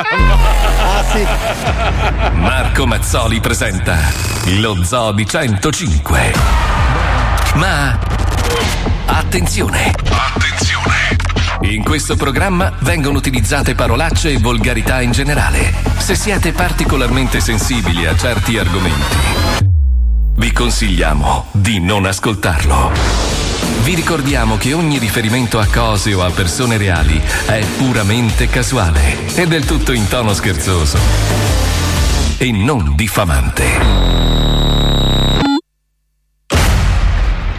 Ah sì. Marco Mazzoli presenta lo Zoo di 105. Ma attenzione! Attenzione! In questo programma vengono utilizzate parolacce e volgarità in generale. Se siete particolarmente sensibili a certi argomenti, vi consigliamo di non ascoltarlo. Vi ricordiamo che ogni riferimento a cose o a persone reali è puramente casuale e del tutto in tono scherzoso e non diffamante.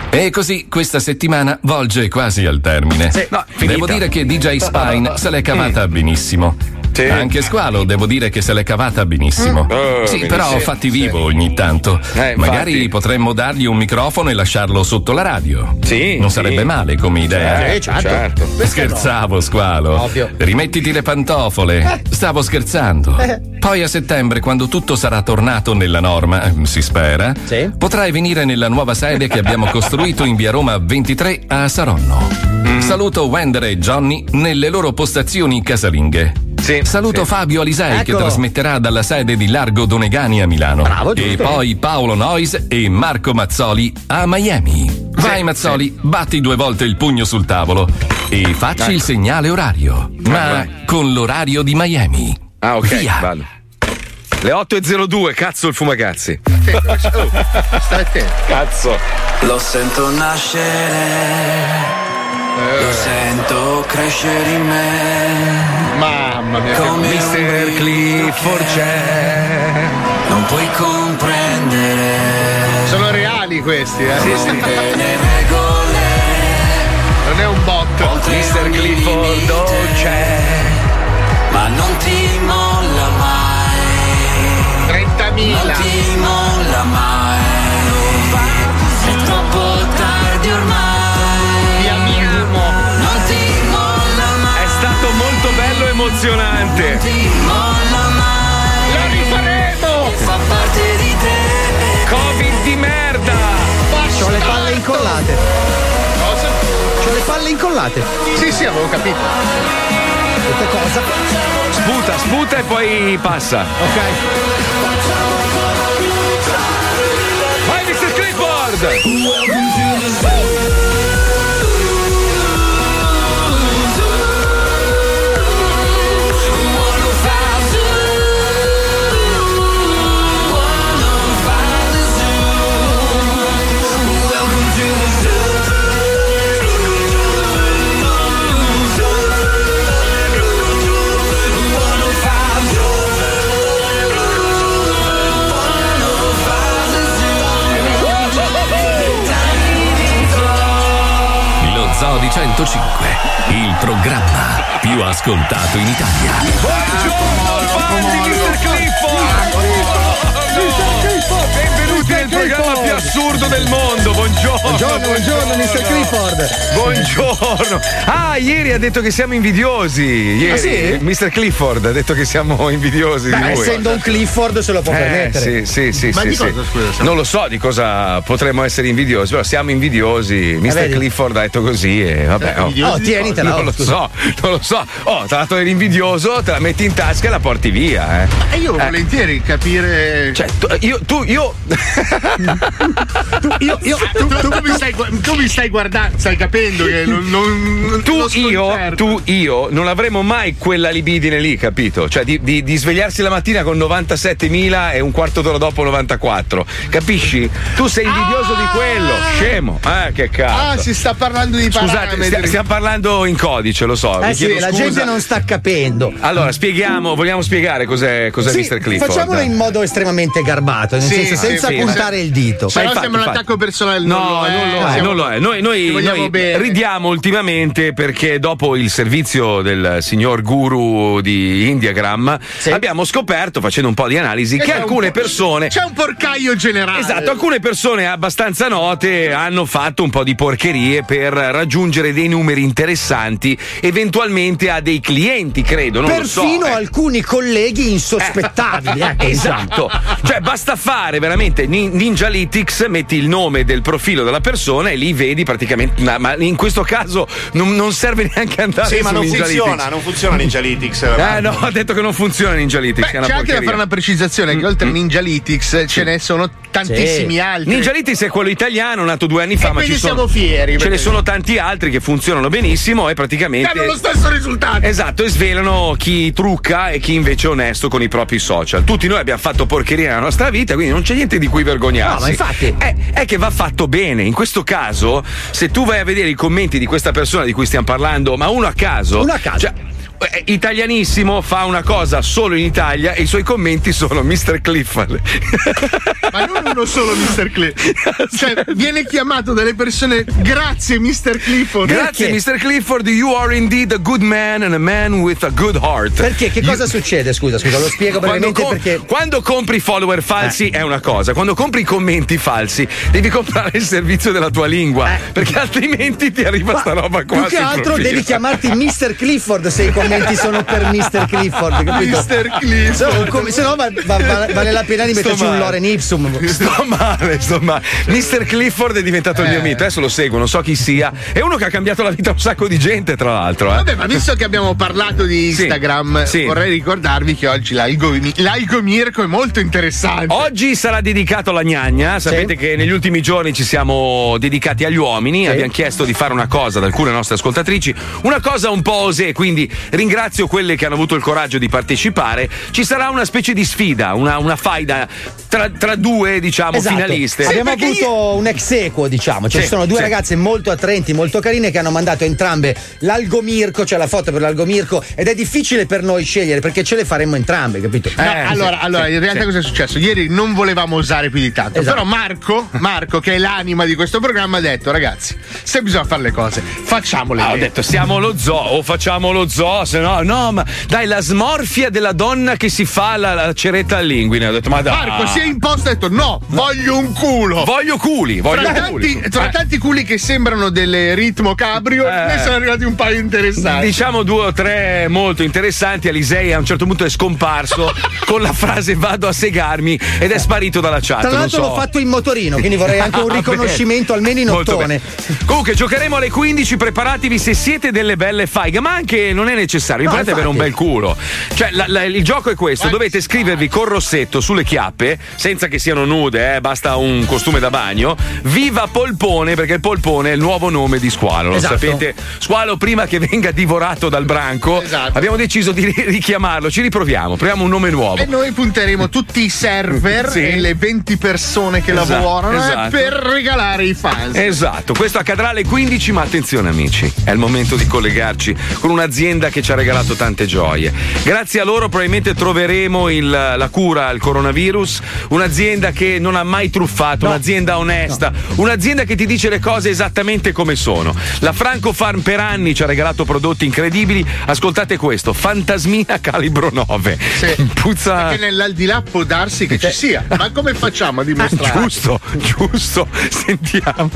E così questa settimana volge quasi al termine. No, devo dire che DJ Spine se l'è cavata benissimo. Sì. Anche Squalo devo dire che se l'è cavata benissimo. Oh, sì, benissimo. però fatti vivo ogni tanto. Eh, infatti. Magari potremmo dargli un microfono e lasciarlo sotto la radio. Sì, Non sì. sarebbe male come idea. Eh, certo. Scherzavo, Squalo. Ovvio. Rimettiti le pantofole. Stavo scherzando. Poi a settembre, quando tutto sarà tornato nella norma, eh, si spera, Sì. potrai venire nella nuova sede che abbiamo costruito in via Roma 23 a Saronno. Mm. Saluto Wender e Johnny nelle loro postazioni casalinghe. Sì, Saluto sì. Fabio Alisei che Eccolo. trasmetterà dalla sede di Largo Donegani a Milano. Bravo, e giusto. poi Paolo Nois e Marco Mazzoli a Miami. Vai Mazzoli, batti due volte il pugno sul tavolo e facci il segnale orario. Ma con l'orario di Miami. Ah, ok, Via. vado. Le 8.02, cazzo il fumagazzi. Stai attento. Cazzo. Lo sento nascere, lo sento crescere in me. Mamma mia, Come brivido Clifford c'è. Non puoi comprendere sono reali questi, eh. le regole. Non è un bot. Oltre ogni Clifford limite, c'è. Ma non ti molla mai, 30.000. non ti molla mai. Emozionante. Lo rifaremo. Fa parte di te. Covid di merda. Ho le palle incollate. Cosa? Ho le palle incollate. Sì, sì, avevo capito. Questa cosa. Sputa, sputa e poi passa. Ok. Vai, Mr. Clifford! Ascoltato in Italia. Buongiorno, del mondo. Buongiorno. Buongiorno, buongiorno, Mr. Clifford. Buongiorno. Ah, ieri ha detto che siamo invidiosi. Ieri. Ah, sì? Mr. Clifford ha detto che siamo invidiosi di Beh, lui. essendo un Clifford se lo può Eh, permettere. sì, sì, sì, Ma sì, di sì. cosa, scusa, siamo- Non lo so di cosa potremmo essere invidiosi, però siamo invidiosi. Mr. vedi? Clifford ha detto così e vabbè. oh. Oh, di tienitela. Non oh, lo so, non lo so. Oh, tra l'altro eri invidioso, te la metti in tasca e la porti via, eh. E io volentieri capire. Cioè, tu, io, tu, io. Io, io, tu, tu mi stai, tu mi stai guardando, stai capendo che non. non Tu, io, sconcerto. tu, io non avremo mai quella libidine lì, capito? Cioè di, di- di svegliarsi la mattina con 97.000 e un quarto d'ora dopo 94. Capisci? Tu sei invidioso di quello, scemo. Eh, che cazzo. Ah, si sta parlando di Scusate, stia- stiamo parlando in codice, lo so. eh sì, la gente non sta capendo. Allora, spieghiamo, vogliamo spiegare cos'è, cos'è Sì, Mr. Clifford? facciamolo in modo estremamente garbato, nel Sì, senso sì, senza sì, puntare il dito. No infatti, sembra un infatti. Attacco personale. No, non lo è. non lo è, non lo è. Noi, noi- noi ridiamo ultimamente perché dopo il servizio del signor guru di Indiagram Sì. abbiamo scoperto, facendo un po' di analisi, che c'è un alcune po- persone. C'è un porcaio generale. Esatto, alcune persone abbastanza note hanno fatto un po' di porcherie per raggiungere dei numeri interessanti, eventualmente a dei clienti, credo. Non lo so. Perfino eh. alcuni colleghi insospettabili. ecco, Esatto, cioè basta fare veramente Nin- Ninjalytics, metti il nome del profilo della persona e lì vedi praticamente. Ma, ma in questo caso non, non serve neanche andare Sì, su ma non Ninjalytics. funziona, non funziona Ninjalytics. Eh no, ha detto che non funziona Ninjalytics. Beh, che è una c'è anche da porcheria. fare una precisazione che oltre a Ninjalytics ce ne sono tantissimi Sì. altri. Ninjalytics è quello italiano, nato due anni fa, E ma ci sono, siamo fieri, Ce ne sono tanti altri che funzionano benissimo e praticamente. Hanno lo stesso risultato. Esatto, e svelano chi trucca e chi invece è onesto con i propri social. Tutti noi abbiamo fatto porcheria nella nostra vita, quindi non c'è niente di cui vergognarsi. No, ma infatti- È, è che va fatto bene. In questo caso, se tu vai a vedere i commenti di questa persona di cui stiamo parlando, ma uno a caso. Uno a caso. cioè, eh, italianissimo fa una cosa solo in Italia e i suoi commenti sono Mr. Clifford. Ma non uno solo Mr. Clifford. Cioè, viene chiamato dalle persone grazie Mr. Clifford. Grazie Perché? Mr. Clifford, you are indeed a good man and a man with a good heart. Perché? Che cosa succede? Scusa, scusa, lo spiego Quando, brevemente com- perché. quando compri follower falsi è una cosa, quando compri i commenti falsi devi comprare il servizio della tua lingua, perché altrimenti ti arriva sta roba qua. Più che altro profilo. devi chiamarti Mr. Clifford se i commenti sono per Mr. Clifford, capito? Mr. Clifford. Se no, come- se no va- va- va- vale la pena di metterci un. Loren Ipsum. Sto male, sto male. Mr. Clifford è diventato il mio mito, adesso lo seguo, non so chi sia. È uno che ha cambiato la vita a un sacco di gente, tra l'altro. eh. Vabbè, ma visto che abbiamo parlato di Sì, Instagram, sì. vorrei ricordarvi che oggi l'algo, l'algo Mirko è molto interessante. Oggi sarà dedicato alla gnagna. Sapete che negli ultimi giorni ci siamo dedicati agli uomini. Abbiamo chiesto di fare una cosa ad alcune nostre ascoltatrici, una cosa un po' osè. Quindi ringrazio quelle che hanno avuto il coraggio di partecipare. Ci sarà una specie di sfida, una, una faida tra, tra due, diciamo, Esatto. finaliste. Abbiamo Perché avuto un ex equo, diciamo. Cioè, Sì, ci sono due sì. ragazze molto attraenti, molto carine che hanno mandato entrambe l'algomirco, cioè la foto per l'algomirco, ed è difficile per noi scegliere perché ce le faremo entrambe, capito? No, Eh, allora, sì, allora sì, in realtà sì. cosa è successo? Ieri non volevamo usare più di tanto. Esatto. Però Marco, Marco, che è l'anima di questo programma, ha detto: ragazzi, se bisogna fare le cose, facciamole. Ah, ho bene." detto siamo lo zoo o facciamo lo zoo, se no, no, ma dai, la smorfia della donna che si fa la, la ceretta all'inguine. Ho detto, ma dai. Marco si è imposto e ha detto: no, voglio un culo. Voglio culi, voglio Tra culi. tanti, tra Eh. tanti culi che sembrano delle ritmo cabrio, Eh. ne sono arrivati un paio interessanti. Diciamo due o tre molto interessanti. Alisei a un certo punto è scomparso con la frase vado a segarmi ed è sparito dalla chat. Tra non l'altro so. l'ho fatto in motorino, quindi vorrei anche un Ah, riconoscimento almeno in ottone. Comunque giocheremo alle 15, preparatevi se siete delle belle faghe, ma anche non è necessario, No, l'importante è avere un bel culo. Cioè la- la- il gioco è questo, dovete scrivervi con rossetto sulle chiappe, senza che siano nude, eh, basta un costume da bagno, viva Polpone, perché il Polpone è il nuovo nome di Squalo, lo Esatto. sapete? Squalo prima che venga divorato dal branco, Esatto. abbiamo deciso di ri- richiamarlo, ci riproviamo, proviamo un nome nuovo. E noi punteremo tutti i server Sì. e le 20 persone che Esatto, lavorano eh, esatto. per regalare i fans. Esatto, questo accadrà alle 15, ma attenzione amici, è il momento di collegarci con un'azienda che ci ha regalato tante gioie. Grazie a loro probabilmente troveremo il- la cura al coronavirus, un'azienda che non ha mai truffato, un'azienda onesta, un'azienda che ti dice le cose esattamente come sono. La Franco Farm per anni ci ha regalato prodotti incredibili, ascoltate questo, Fantasmina calibro 9. Sì. Puzza... Perché nell'aldilà può darsi che ci sia. Ma come facciamo a dimostrare? Giusto, giusto, sentiamo.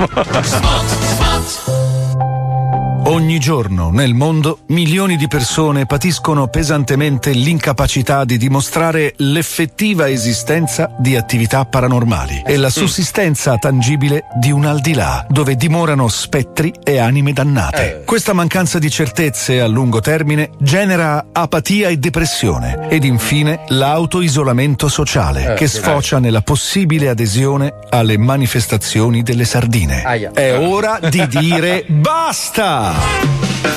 Ogni giorno nel mondo milioni di persone patiscono pesantemente l'incapacità di dimostrare l'effettiva esistenza di attività paranormali e la sussistenza tangibile di un al di là, dove dimorano spettri e anime dannate. Questa mancanza di certezze a lungo termine genera apatia e depressione ed infine l'autoisolamento sociale che sfocia nella possibile adesione alle manifestazioni delle sardine. È ora di dire basta! Bye.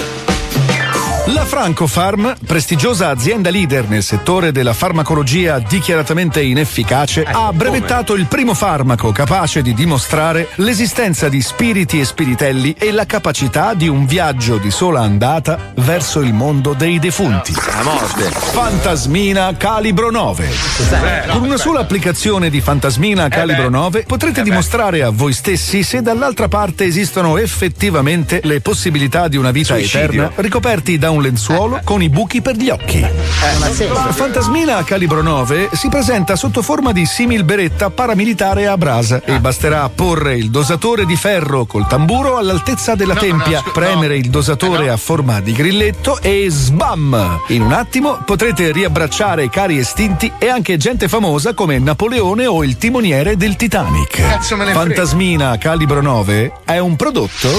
La Francofarm, prestigiosa azienda leader nel settore della farmacologia dichiaratamente inefficace, ha brevettato il primo farmaco capace di dimostrare l'esistenza di spiriti e spiritelli e la capacità di un viaggio di sola andata verso il mondo dei defunti. La morte. Fantasmina Calibro 9. Con una sola applicazione di Fantasmina Calibro 9 potrete dimostrare a voi stessi se dall'altra parte esistono effettivamente le possibilità di una vita Suicidio. eterna ricoperti da un un lenzuolo con i buchi per gli occhi. Fantasmina calibro 9 si presenta sotto forma di simil beretta paramilitare a brasa e basterà porre il dosatore di ferro col tamburo all'altezza della tempia, premere il dosatore a forma di grilletto e sbam! In un attimo potrete riabbracciare cari estinti e anche gente famosa come Napoleone o il timoniere del Titanic. Fantasmina calibro 9 è un prodotto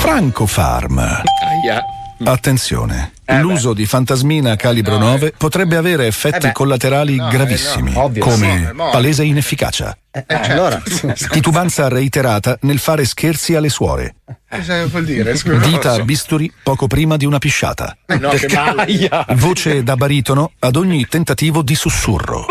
Franco Farm. Aia. Attenzione, Eh l'uso di fantasmina calibro 9 potrebbe avere effetti Eh collaterali No, eh, gravissimi, no, ovvio. come palese inefficacia, Eh, allora, titubanza reiterata nel fare scherzi alle suore, Cosa vuol dire? Scusa. dita a bisturi poco prima di una pisciata, No, che male. Aia. voce da baritono ad ogni tentativo di sussurro,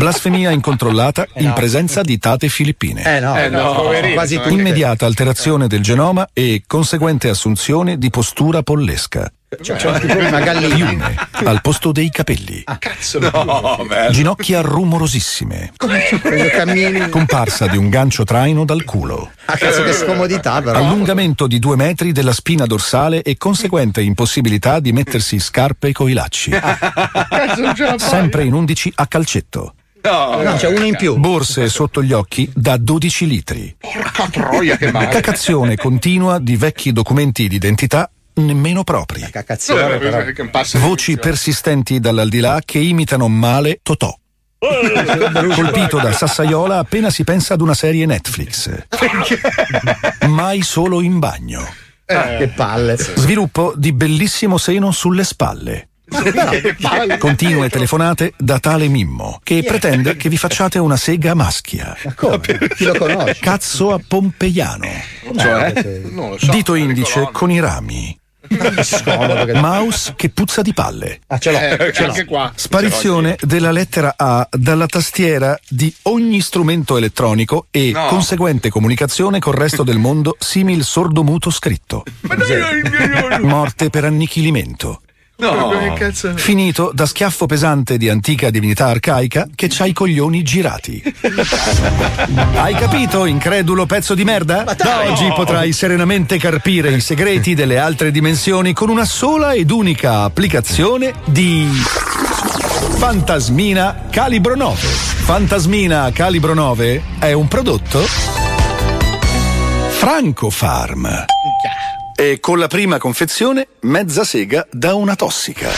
blasfemia incontrollata in presenza di tate filippine. eh no, Eh no, poverino, quasi sono tutte. Immediata alterazione del genoma e conseguente assunzione di postura pollesca. Cioè, tipo una gallina. Piume al posto dei capelli. Cazzo. No. Ginocchia rumorosissime. Comparsa di un gancio traino dal culo. A cazzo che scomodità, però. Allungamento di due metri della spina dorsale e conseguente impossibilità di mettersi scarpe coi lacci. Cazzo la fai. Sempre in 11 a calcetto. No, No, c'è uno in più. Borse sotto gli occhi da 12 litri. Porca troia che male. Cacazione continua di vecchi documenti d'identità nemmeno propri. Voci persistenti dall'aldilà che imitano male Totò. Colpito da Sassaiola appena si pensa ad una serie Netflix. Mai solo in bagno. Che palle. Sviluppo di bellissimo seno sulle spalle. Continue telefonate da tale Mimmo che pretende che vi facciate una sega maschia. Ma come? Chi lo conosce? Cazzo a pompeiano. Cioè, Non lo so. Dito indice con i rami. Mouse che puzza di palle. Ah, ce l'ho. Eh, ce l'ho. anche qua. Sparizione della lettera A dalla tastiera di ogni strumento elettronico e No. conseguente comunicazione col resto del mondo simil sordomuto scritto. Morte per annichilimento. No. Che cazzo? Finito da schiaffo pesante di antica divinità arcaica che c'ha i coglioni girati. Hai capito, incredulo pezzo di merda? Da oggi potrai serenamente carpire i segreti delle altre dimensioni con una sola ed unica applicazione di. Fantasmina Calibro 9. Fantasmina Calibro 9 è un prodotto Franco Farm. E con la prima confezione, mezza sega da una tossica.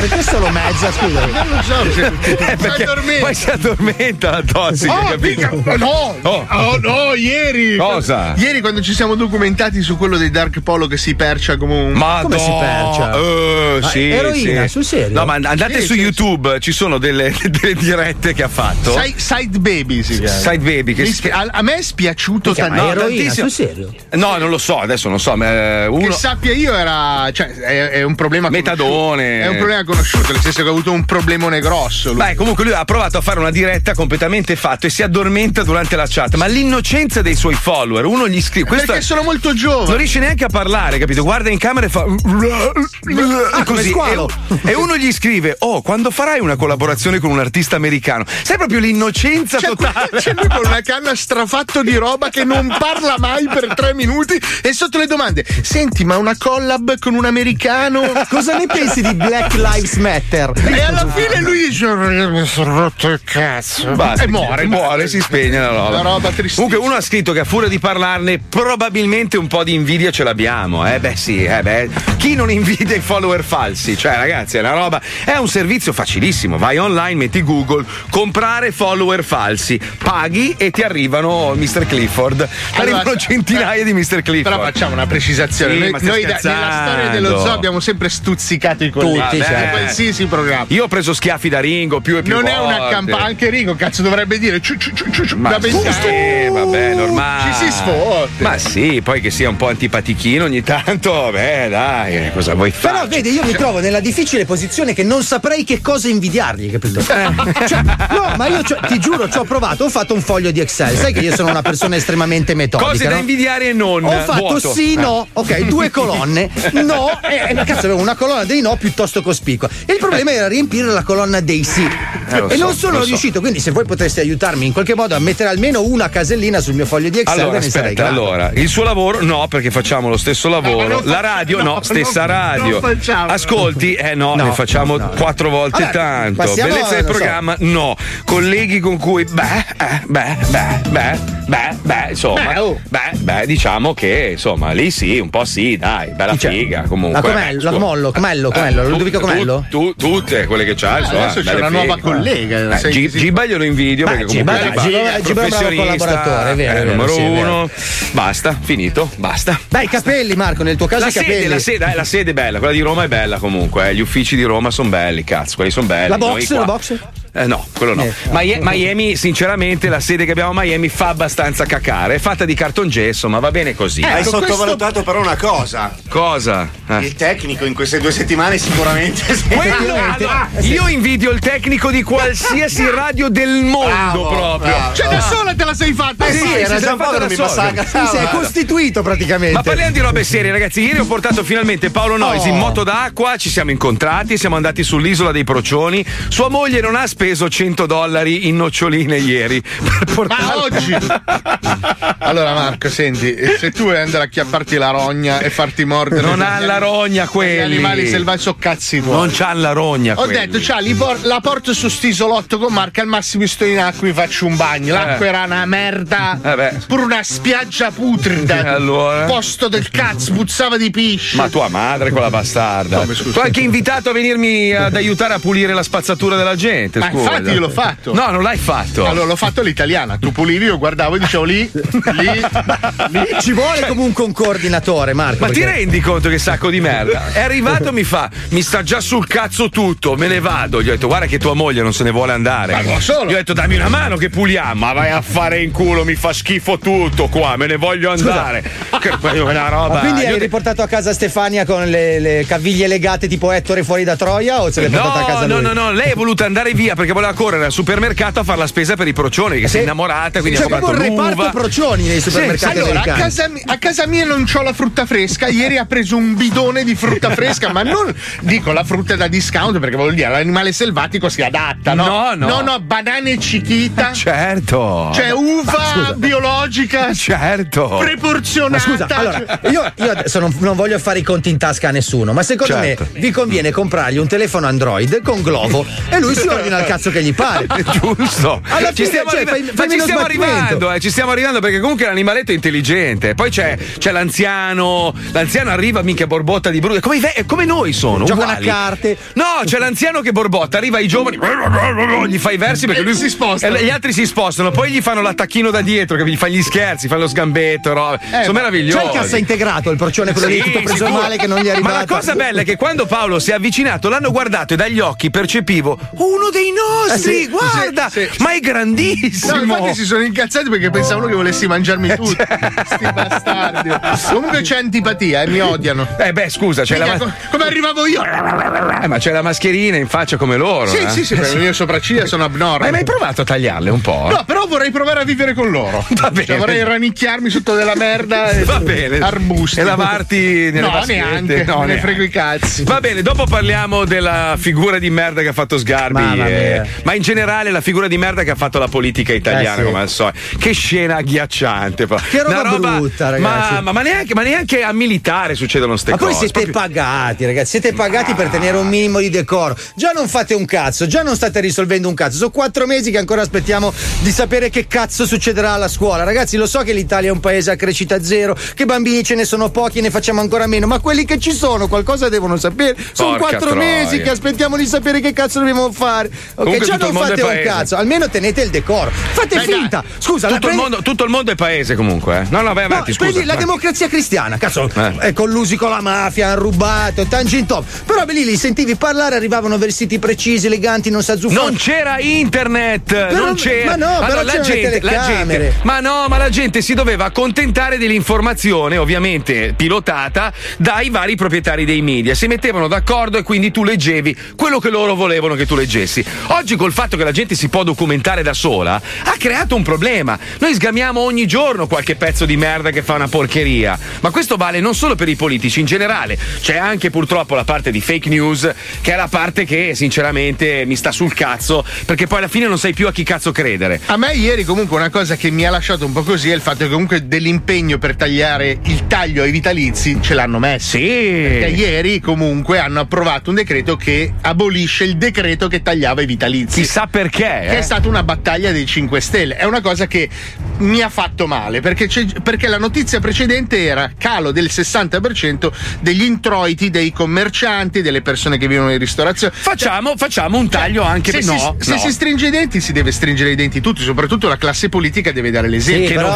Perché solo mezza, scusa? Non lo so. Se... Eh, perché addormenta. poi si addormenta la tossica, Oh, capito? mica- no, Oh. oh, no, ieri. Cosa? Ieri quando ci siamo documentati su quello dei Dark Polo che si percia come un. Ma Come si percia? Eh, Ma sì, eroina, sì. sul serio? No, ma andate Sì, su sì, YouTube, ci sono delle, delle dirette che ha fatto. Side, Side Baby si chiama. Side Baby che Mi a, a me è spiaciuto ma tantissimo. eroina, sul serio? No, non lo so, adesso non so, ma eh, Che uno sappia io era. Cioè, è, è un problema Metadone. È un problema conosciuto, nel senso che ha avuto un problemone grosso. lui. Beh, comunque lui ha provato a fare una diretta completamente fatto e si addormenta durante la chat. Ma l'innocenza dei suoi follower, uno gli scrive. Questo Perché è- sono molto non giovane. riesce neanche a parlare, capito? Guarda in camera e fa. come così. E, e uno gli scrive: Oh, quando farai una collaborazione con un artista americano? Sai proprio l'innocenza C'è, totale. c'è lui con una canna strafatto di roba che non parla mai per tre minuti e sotto le domande senti ma una collab con un americano Cosa ne pensi di Black Lives Matter? e alla fine lui dice "Io mi sono rotto il cazzo Basta, e muore muore, si spegne la roba. Una roba tristissima. Comunque uno ha scritto che a furia di parlarne probabilmente un po' di invidia ce l'abbiamo. Eh beh sì, eh beh. Chi non invidia i follower falsi? Cioè ragazzi è una roba, è un servizio facilissimo. Vai online, metti Google, comprare follower falsi, paghi e ti arrivano Mr. Clifford. Allora, arrivano centinaia di Mr. Clifford. però facciamo una precisazione Sì, noi, noi da- nella storia dello zoo abbiamo sempre stuzzicato i colleghi Tutti, in certo. qualsiasi programma Io ho preso schiaffi da Ringo più e più non volte. è una campagna anche Rigo cazzo dovrebbe dire ciu, ciu, ciu, ciu, Ma da sì, vabbè, normale. ci si sfotte Ma sì, poi che sia un po' antipatichino ogni tanto, beh, dai, eh, cosa vuoi fare? Però vedi, io mi trovo nella difficile posizione che non saprei che cosa invidiargli, capito? Cioè, no, ma io c'ho- ti giuro, ci ho provato, ho fatto un foglio di Excel. Sai che io sono una persona estremamente metodica. Cose da no? invidiare e non. Ho fatto vuoto. sì, no, ok, due colonne, no, e e, cazzo avevo una colonna dei no piuttosto cospicua. Il problema era riempire la colonna dei sì. Eh, e so, non sono lo so. riuscito, quindi se voi potreste aiutarmi in qualche modo a mettere almeno una casellina sul mio foglio di Excel, Allora, aspetta, allora, il suo lavoro no, perché facciamo lo stesso lavoro. non La fa- radio no, no, stessa non- radio. non facciamo. Ascolti, eh no, No, ne facciamo no, no. quattro volte Vabbè, tanto. passiamo, Bellezza del lo so. programma, no. Colleghi con cui, beh, eh, beh, beh, beh, beh, beh, insomma, Beh, oh. beh, beh, diciamo che, insomma, lì sì, un po' sì, dai, bella Chi c'è? figa comunque. La Comello, Eh, la scusa. Comello, Comello, Comello, tu- Ludovico tu- Comello? tu- tutte quelle che c'ha, insomma, adesso c'è una nuova collega, Eh, Giba glielo invidio perché Giba, comunque Giba- è Giba è un bravo professionista, collaboratore, è vero, vero, numero uno. Basta, finito, basta. Dai, i capelli, Marco, nel tuo caso La i capelli. sede, la, sede, eh, la sede è bella, quella di Roma è bella comunque. eh. Gli uffici di Roma sono belli, cazzo, quelli sono belli. La box, la box? Eh, no, quello no. Eh, Mie- Miami, sinceramente, la sede che abbiamo a Miami fa abbastanza cacare. È fatta di cartongesso, ma va bene così. Hai Ecco, sottovalutato però una cosa. Cosa? Eh. Il tecnico in queste due settimane sicuramente. Quello, allora, io invidio il tecnico di qualsiasi radio del mondo Bravo, proprio. bravo. Cioè, da sola te la sei fatta? Eh sì, era fatta che non da mi Sì, si è costituito praticamente. Ma parliamo di robe serie, ragazzi. Ieri ho portato finalmente Paolo Noisi Oh. in moto d'acqua. Ci siamo incontrati, siamo andati sull'isola dei Procioni. Sua moglie non ha speso 100 dollari in noccioline ieri. Per portare... Ma oggi. Allora, Marco, senti, se tu vuoi andare a chiapparti la rogna e farti mordere. Non ha la rogna Gli quelli. animali selvaggi sono cazzi tuoi. Non c'ha la rogna Ho quelli. detto, li por- la porto su st'isolotto con Marco, al massimo sto in acqua e mi faccio un bagno. L'acqua Eh. era una merda, Eh beh. pure una spiaggia putrida. E allora? Posto del cazzo, puzzava di pisci. Ma tua madre quella bastarda. Scusa? Tu hai anche invitato a venirmi ad aiutare a pulire la spazzatura della gente. Ma scusa. infatti io l'ho fatto. No, non l'hai fatto. Allora l'ho fatto all'italiana, tu pulivi, io guardavo e dicevo lì, lì, lì. Ci vuole comunque un coordinatore, Marco. Ma ti perché- rendi conto che sacco di merda? È arrivato, mi fa, mi sta già sul cazzo tutto, me ne vado. Gli ho detto, guarda che tua moglie non se ne vuole andare. Ma non solo. Gli ho detto, dammi una mano che puliamo. Ma vai a fare in culo, mi fa schifo tutto qua, me ne voglio andare. Che è una roba. Ma quindi Io hai te- riportato a casa Stefania con le, le caviglie legate tipo Ettore fuori da Troia o se l'hai portata a No, casa no, lui? no, no, lei è voluta andare via perché voleva correre al supermercato a fare la spesa per i procioni, che si è innamorata, quindi C'è ha comprato proprio un reparto l'uva. procioni nei supermercati Allora, a casa, a casa mia non c'ho la frutta fresca. Ieri ha preso un bidone di frutta fresca, ma non dico la frutta da discount perché vuol dire l'animale selvatico si adatta, no? No, no. No, no, banane cichita. Certo. Cioè, uva biologica certo. proporzionata. Ma scusa, allora, io, io adesso non, non voglio fare i conti in tasca a nessuno, ma secondo Certo. me vi conviene comprargli un telefono Android con Glovo e lui si ordina il cazzo che gli pare. Giusto. Alla ci stiamo, cioè, arriva- fai- ma fai ci stiamo arrivando, eh, ci stiamo arrivando perché comunque l'animaletto è intelligente. Poi c'è, c'è l'anziano, l'anziano arriva minchia borbotta di brutto, come, come noi sono. Giocano a carte. No, c'è l'anziano che borbotta, arriva ai giovani, gli fa i versi perché lui si sposta. e gli altri si spostano, poi gli fanno l'attacchino da dietro, che gli fa gli scherzi, fa lo sgambetto, robe. sono ma meravigliosi. C'è il cassa integrato, il procione quello lì Sì, tutto preso sicuro. male che non gli è Ma la cosa bella è che quando Paolo si è avvicinato, l'hanno guardato e dagli occhi percepivo uno dei nostri, Eh sì, guarda, sì, sì. ma è grandissimo. No, infatti si sono incazzati perché pensavano che volessi mangiarmi Eh, tutti. certo. Sti bastardi. Comunque c'è antipatia e mi odiano. Eh beh, scusa, c'è la, ma- co- come arrivavo io? eh, ma c'è la mascherina in faccia come loro. Sì, eh? sì, sì, perché le mie sopracciglia sono Ma abnormi. hai mai provato a tagliarle un po'? No, però vorrei provare a vivere con loro. Va bene. Cioè, vorrei rannicchiarmi sotto della merda e Va bene. arbusti. E lavarti nelle No, vaschette. neanche. No, ne frego i cazzi. Va bene, dopo parliamo della figura di merda che ha fatto Sgarbi. Mamma eh, mia. ma in generale la figura di merda che ha fatto la politica italiana, Eh, sì. come al solito. Che scena agghiacciante. Che roba Una brutta, ragazzi. Ma, ma- ma neanche, ma neanche a militare succedono ste Ma poi cose. siete Proprio- pagati, ragazzi, siete pagati per tenere un minimo di decoro. Già non fate un cazzo, già non state risolvendo un cazzo. Sono quattro mesi che ancora aspettiamo di sapere che cazzo succederà alla scuola. Ragazzi, lo so che l'Italia è un paese a crescita zero, che bambini ce ne sono pochi e ne facciamo ancora meno, ma quelli che ci sono qualcosa devono sapere. Sono Porca quattro troia. mesi che aspettiamo di sapere che cazzo dobbiamo fare. Ok, Comunque già tutto non il mondo fate è un cazzo, almeno tenete il decoro. Fate Dai, dai. finta. Scusa, la tutto, il prendi- mondo, tutto il mondo è paese comunque. eh. No, no, vai No, avanti, scusa. prendi la democrazia cristiana, cazzo, Eh. è collusi con la mafia, hanno rubato, tangent top. Però beh, lì li sentivi parlare, arrivavano vestiti precisi, eleganti, non sa zuffare. Non c'era internet, non c'era. ma no, però la, gente, la gente, ma no, ma la gente si doveva accontentare dell'informazione, ovviamente pilotata dai vari proprietari dei media. Si mettevano d'accordo e quindi tu leggevi quello che loro volevano che tu leggessi. Oggi col fatto che la gente si può documentare da sola, ha creato un problema. Noi sgamiamo ogni giorno qualche pezzo di merda che fa una porcheria. Ma questo vale non solo per i politici, in generale. C'è anche purtroppo la parte di fake news, che è la parte che sinceramente mi sta sul cazzo, perché poi alla fine non sai più a chi cazzo credere. A me ieri comunque una cosa che mi ha lasciato un po' così è il fatto che comunque dell'impegno per tagliare il taglio ai vitalizi ce l'hanno messo. Sì. Perché ieri comunque hanno approvato un decreto che abolisce il decreto che tagliava i vitalizi. Chissà perché. Che eh. è stata una battaglia dei 5 Stelle. È una cosa che mi ha fatto male perché, c'è- perché la notizia precedente era calo del 60% degli introiti dei commercianti, delle persone che vivono in ristorazione. Facciamo, facciamo un taglio anche se, per si, no, se no. si stringe i denti, si deve stringere i denti tutti, soprattutto la classe politica deve dare l'esempio. Sì, però-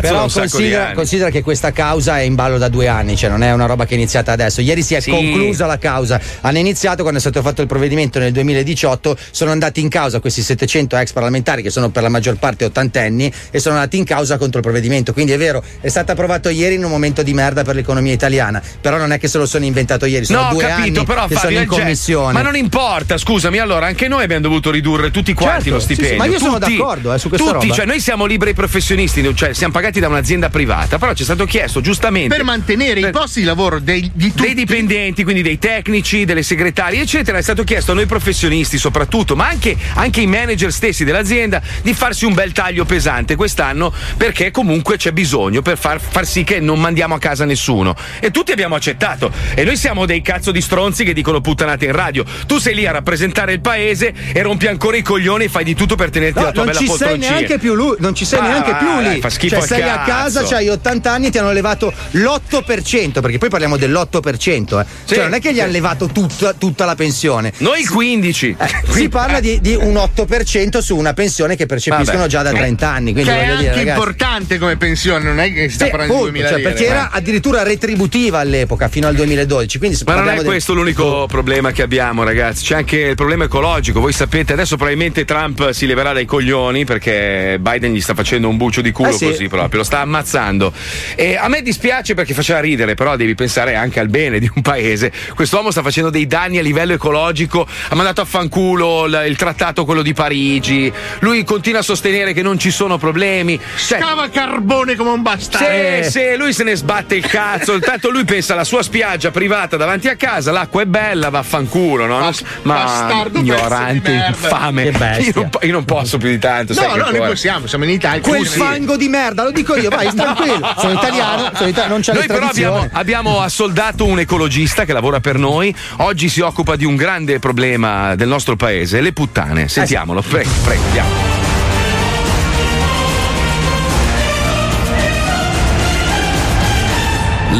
però considera, considera che questa causa è in ballo da due anni, cioè non è una roba che è iniziata adesso. Ieri si è Sì. conclusa la causa. Hanno iniziato quando è stato fatto il provvedimento nel 2018, sono andati in causa questi 700 ex parlamentari che sono per la maggior parte ottantenni e sono andati in causa contro il provvedimento. Quindi è vero, è stato approvato ieri in un momento di merda per l'economia italiana, però non è che se lo sono inventato ieri, sono No, due capito, anni però che Fabio, sono in commissione. Ma non importa, scusami, allora anche noi abbiamo dovuto ridurre tutti quanti Certo, lo sì, sì, stipendio. ma io sono Tutti. d'accordo, eh, su questa Tutti, roba. cioè noi siamo liberi professionisti, cioè siamo pagati da un'azienda privata, però ci è stato chiesto giustamente Per mantenere i posti di lavoro dei, di tutti. dei dipendenti, quindi dei tecnici, delle segretarie, eccetera, è stato chiesto a noi professionisti soprattutto, ma anche, anche i manager stessi dell'azienda di farsi un bel taglio pesante quest'anno perché comunque c'è bisogno per far, far sì che non mandiamo a casa nessuno. E tutti abbiamo accettato. E noi siamo dei cazzo di stronzi che dicono puttanate in radio. Tu sei lì a rappresentare il paese e rompi ancora i coglioni e fai di tutto per tenerti No, la tua non bella ci sei poltroncina. neanche più lui, non ci sei Ah, neanche più dai, lì. fa schifo cioè, sei a casa, cazzo. c'hai 80 anni e ti hanno levato l'8%, perché poi parliamo dell'8%, eh. Sì, cioè non è che gli sì. hanno levato tutta, tutta la pensione. Noi il 15. Si parla di, di un 8% su una pensione che percepiscono Vabbè. già da 30 anni. Quindi Che è voglio anche dire, importante come pensione, non è che si sta Sì, parlando di appunto, 2000 cioè, lire. perché era eh. addirittura retributiva all'epoca, fino al 2012. Quindi Ma non è del- questo l'unico problema che abbiamo, ragazzi. C'è anche il problema ecologico. Voi sapete, adesso probabilmente Trump si leverà dai coglioni perché Biden gli sta facendo un bucio di culo Eh sì. così proprio, lo sta ammazzando. E a me dispiace perché faceva ridere, però devi pensare anche al bene di un paese. Quest'uomo sta facendo dei danni a livello ecologico, ha mandato a fanculo il, il trattato quello di Parigi. Lui continua a sostenere che non ci sono problemi. Cioè, Scava carbone come un bastardo. sì, sì, lui se ne sbatte il cazzo. Intanto lui pensa alla sua spiaggia privata davanti a casa, l'acqua è bella, vaffanculo, no? Non- Ma bastardo, ignorante, infame. Io non, io non posso più di tanto. No, no, noi possiamo, siamo in Italia. Quel fango di merda, lo dico io, vai, tranquillo. Sono italiano, sono italiano non c'è Noi però abbiamo, abbiamo assoldato un ecologista che lavora per noi. Oggi si occupa di un grande problema del nostro paese, le puttane. Sentiamolo, prego, prego, andiamo.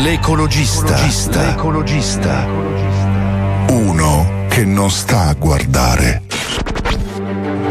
L'ecologista. L'ecologista. Uno che non sta a guardare.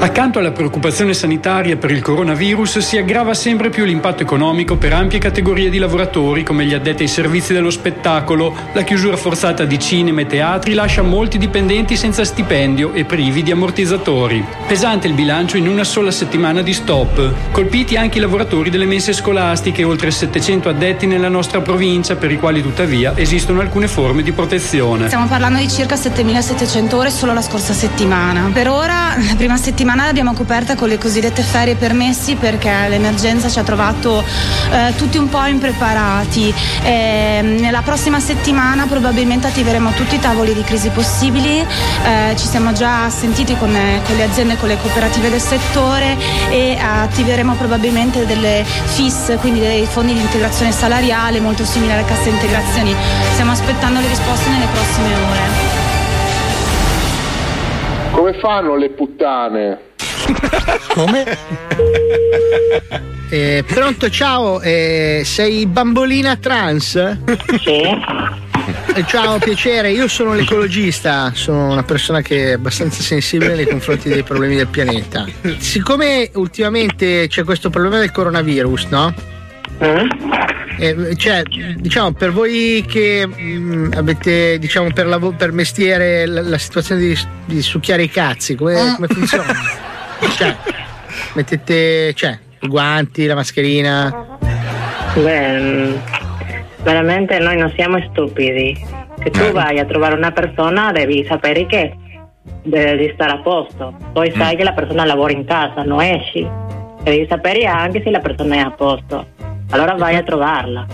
Accanto alla preoccupazione sanitaria per il coronavirus si aggrava sempre più l'impatto economico per ampie categorie di lavoratori come gli addetti ai servizi dello spettacolo. La chiusura forzata di cinema e teatri lascia molti dipendenti senza stipendio e privi di ammortizzatori. Pesante il bilancio in una sola settimana di stop. Colpiti anche i lavoratori delle mense scolastiche, oltre 700 addetti nella nostra provincia per i quali tuttavia esistono alcune forme di protezione. Stiamo parlando di circa 7.700 ore solo la scorsa settimana. Per ora, la prima settimana l'abbiamo coperta con le cosiddette ferie permessi perché l'emergenza ci ha trovato eh, tutti un po' impreparati. E, nella prossima settimana probabilmente attiveremo tutti i tavoli di crisi possibili. Eh, ci siamo già sentiti con, eh, con le aziende, con le cooperative del settore e attiveremo probabilmente delle FIS, quindi dei fondi di integrazione salariale molto simili alle casse integrazioni. Stiamo aspettando le risposte nelle prossime ore. Come fanno le puttane? Come? Eh, pronto, ciao, eh, sei bambolina trans? Sì. Eh, ciao, piacere, io sono l'ecologista, sono una persona che è abbastanza sensibile nei confronti dei problemi del pianeta. Siccome ultimamente c'è questo problema del coronavirus, no? Eh, cioè, diciamo, per voi che mm, avete, diciamo, per, lavo- per mestiere la, la situazione di, di succhiare i cazzi, come, come funziona? cioè, mettete, cioè, i guanti, la mascherina. Beh, mm, veramente noi non siamo stupidi. Se tu vai a trovare una persona devi sapere che devi stare a posto. Poi Mm. sai che la persona lavora in casa, non esci. Devi sapere anche se la persona è a posto. Allora vai a trovarla.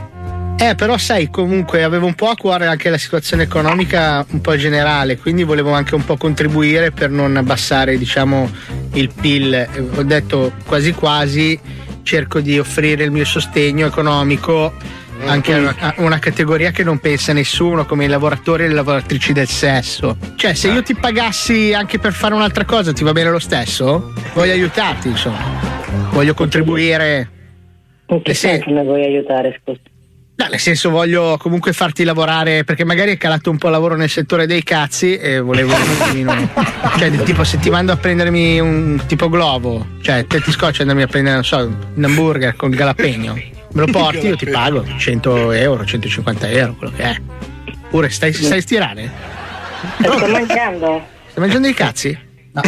Eh, però sai, comunque avevo un po' a cuore anche la situazione economica un po' generale, quindi volevo anche un po' contribuire per non abbassare, diciamo, il PIL. Eh, Ho detto quasi quasi cerco di offrire il mio sostegno economico anche a una, a una categoria che non pensa nessuno, come i lavoratori e le lavoratrici del sesso. Cioè, se io ti pagassi anche per fare un'altra cosa, ti va bene lo stesso? Voglio aiutarti, insomma. Voglio contribuire. In che senso mi vuoi aiutare, scusa? No, nel senso voglio comunque farti lavorare perché magari è calato un po' il lavoro nel settore dei cazzi e volevo un attimino. cioè, tipo se ti mando a prendermi un tipo globo, cioè te ti scocci andarmi a prendere, non so, un hamburger con il galapegno. Me lo porti, io ti pago 100 euro, 150 euro, quello che è. Pure stai, stai stirare? Sto mangiando. Stai mangiando i cazzi? No.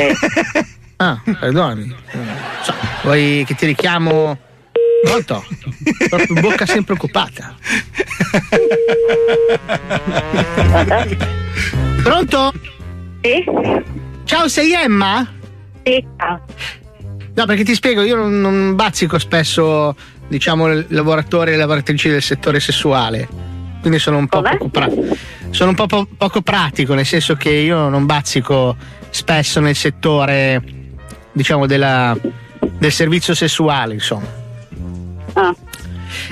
Ah, perdonami. So, vuoi che ti richiamo? Pronto? Proprio bocca sempre occupata. Pronto? Sì. Ciao, sei Emma? Sì. No, perché ti spiego, io non, non bazzico spesso, diciamo, lavoratori e lavoratrici del settore sessuale. Quindi sono un po' poco pratico. Sono un po' po- poco pratico, nel senso che io non bazzico spesso nel settore, diciamo, della- del servizio sessuale, insomma.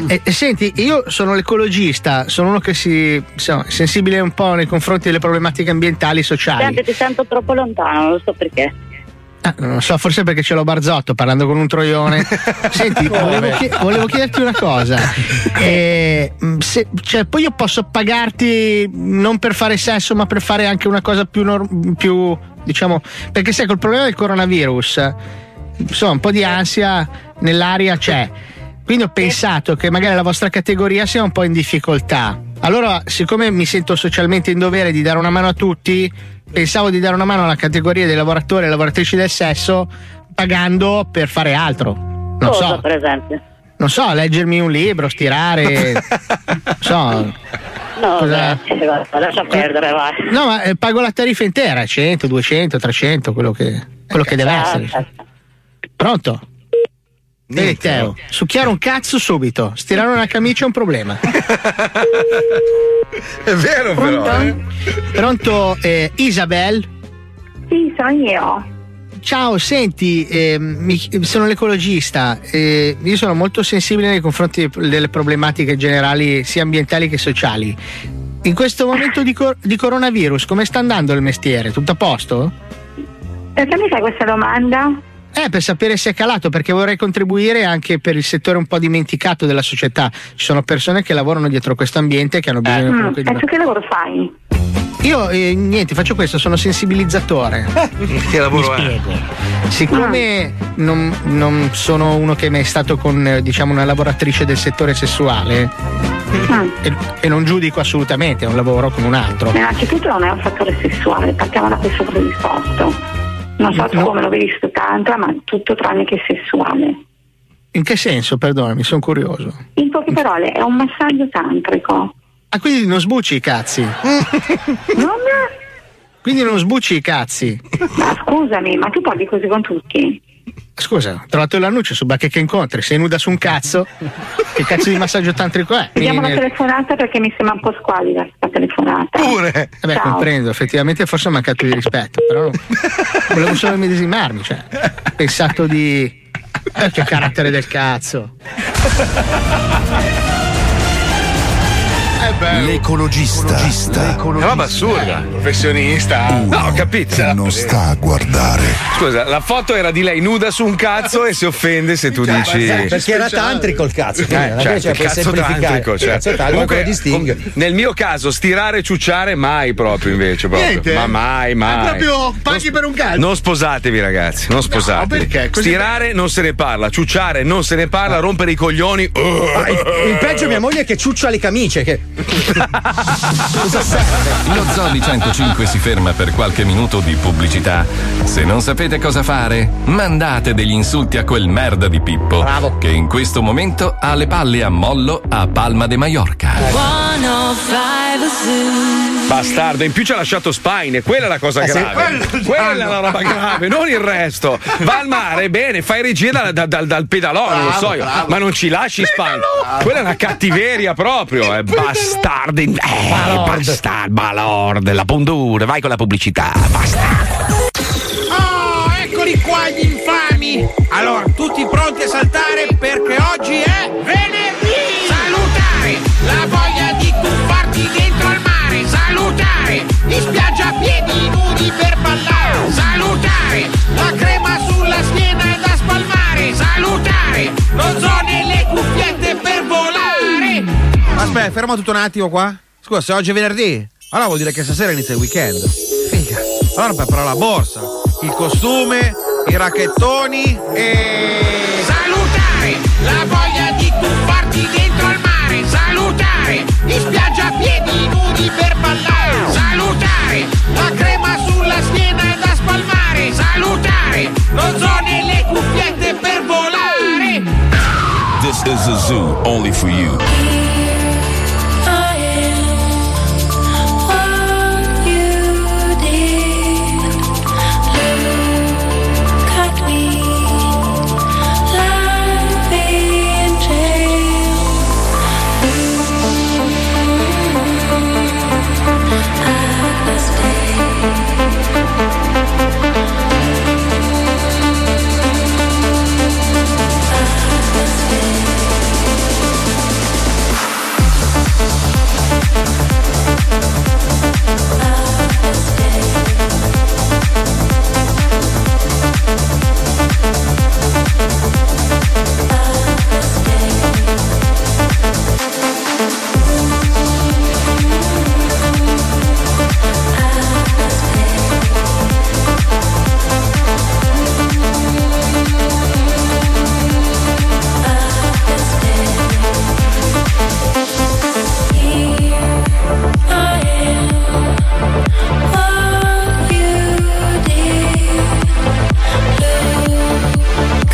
E, e senti, io sono l'ecologista, sono uno che si insomma, è sensibile un po' nei confronti delle problematiche ambientali e sociali. Senti, ti sento troppo lontano, non lo so perché. Ah, non lo so, forse perché ce l'ho Barzotto parlando con un troione. Senti, volevo, chie- volevo chiederti una cosa. Eh, se- cioè, poi io posso pagarti non per fare sesso, ma per fare anche una cosa più, nor- più diciamo, perché sai, col problema del coronavirus, insomma, un po' di ansia nell'aria c'è. Quindi ho pensato che magari la vostra categoria sia un po' in difficoltà. Allora, siccome mi sento socialmente in dovere di dare una mano a tutti, pensavo di dare una mano alla categoria dei lavoratori e lavoratrici del sesso pagando per fare altro. Non Cosa, so, per esempio? non so, leggermi un libro, stirare, non so. No, Cosa- grazie, guarda, lascia perdere, vai. No, ma eh, pago la tariffa intera, 100, 200, 300, quello che, quello che deve essere. Pronto? Vedi Teo, succhiare un cazzo subito, stirare una camicia è un problema. È vero, però. eh. Pronto, eh, Isabel? Sì, sono io. Ciao, senti, ehm, mi- sono l'ecologista. eh, io sono molto sensibile nei confronti delle problematiche generali, sia ambientali che sociali. In questo momento di, cor- di coronavirus, come sta andando il mestiere? Tutto a posto? Perché mi fai questa domanda? Eh, per sapere se è calato, perché vorrei contribuire anche per il settore un po' dimenticato della società. Ci sono persone che lavorano dietro questo ambiente e che hanno bisogno Mm, comunque di. e tu che lavoro fai? Io eh, niente, faccio questo, sono sensibilizzatore. Che lavoro Mi è? spiego. Siccome non, non sono uno che è mai stato con eh, diciamo una lavoratrice del settore sessuale e, e non giudico assolutamente, è un lavoro come un altro. Innanzitutto non è un fattore sessuale, partiamo da questo presupposto. Non so tu come lo vedi su tantra, ma tutto tranne che sessuale. In che senso? Perdonami, sono curioso. In poche parole, è un massaggio tantrico. Ah, quindi non sbucci i cazzi. Quindi non sbucci i cazzi. Ma scusami, ma tu parli così con tutti? Scusa, ho trovato l'annuncio su Bacche che incontri, sei nuda su un cazzo? Che cazzo di massaggio tantrico è? Vediamo la telefonata perché mi sembra un po' squalida questa telefonata. Pure! Vabbè, Ciao. comprendo, effettivamente forse ho mancato di rispetto, però volevo solo medesimarmi, cioè, ho pensato di... Eh, che carattere del cazzo! L'ecologista. Una roba assurda. Professionista. No, ho capito. Che non sta a guardare. Scusa, la foto era di lei nuda su un cazzo e si offende se tu dici. Perché era tantrico il cazzo. Eh, non è certo, cioè, puoi cazzo tantrico, cioè. cazzo tantrico, Comunque, distingue. com- nel mio caso, stirare e ciucciare mai proprio invece. Proprio. Niente? Ma mai, mai. Ma proprio paghi per un calcio. Non sposatevi, ragazzi. Non sposatevi. perché? Così- Stirare non se ne parla, ciucciare non se ne parla, rompere i coglioni. Ah, il, il peggio è mia moglie che ciuccia le camicie. Che... Cosa serve? Lo Zodi 105 si ferma per qualche minuto di pubblicità. Se non sapete cosa fare, mandate degli insulti a quel merda di Pippo. Che in questo momento ha le palle a mollo a Palma de Mallorca. 105 Zoo. Bastardo, in più ci ha lasciato Spine, quella è la cosa Eh sì, grave. quello- quella è la roba grave, non il resto. Va al mare, bene, fai regia dal, dal- dal- dal pedalò, non lo so io. bravo. Ma non ci lasci Spine. Quella è una cattiveria proprio, eh. Bastardi. Eh, bastard, balord, la pondura, vai con la pubblicità, basta. Oh, eccoli qua gli infami! Allora, tutti pronti a saltare perché oggi è Aspetta, ferma tutto un attimo qua. Scusa, se oggi è venerdì, allora vuol dire che stasera inizia il weekend. Figa. Allora prepara la borsa, il costume, i racchettoni e. Salutare la voglia di tuffarti dentro al mare! Salutare in spiaggia a piedi nudi per ballare! Salutare la crema sulla schiena e da spalmare! Salutare lo zoo nelle cuffiette per volare! This is a zoo only for you.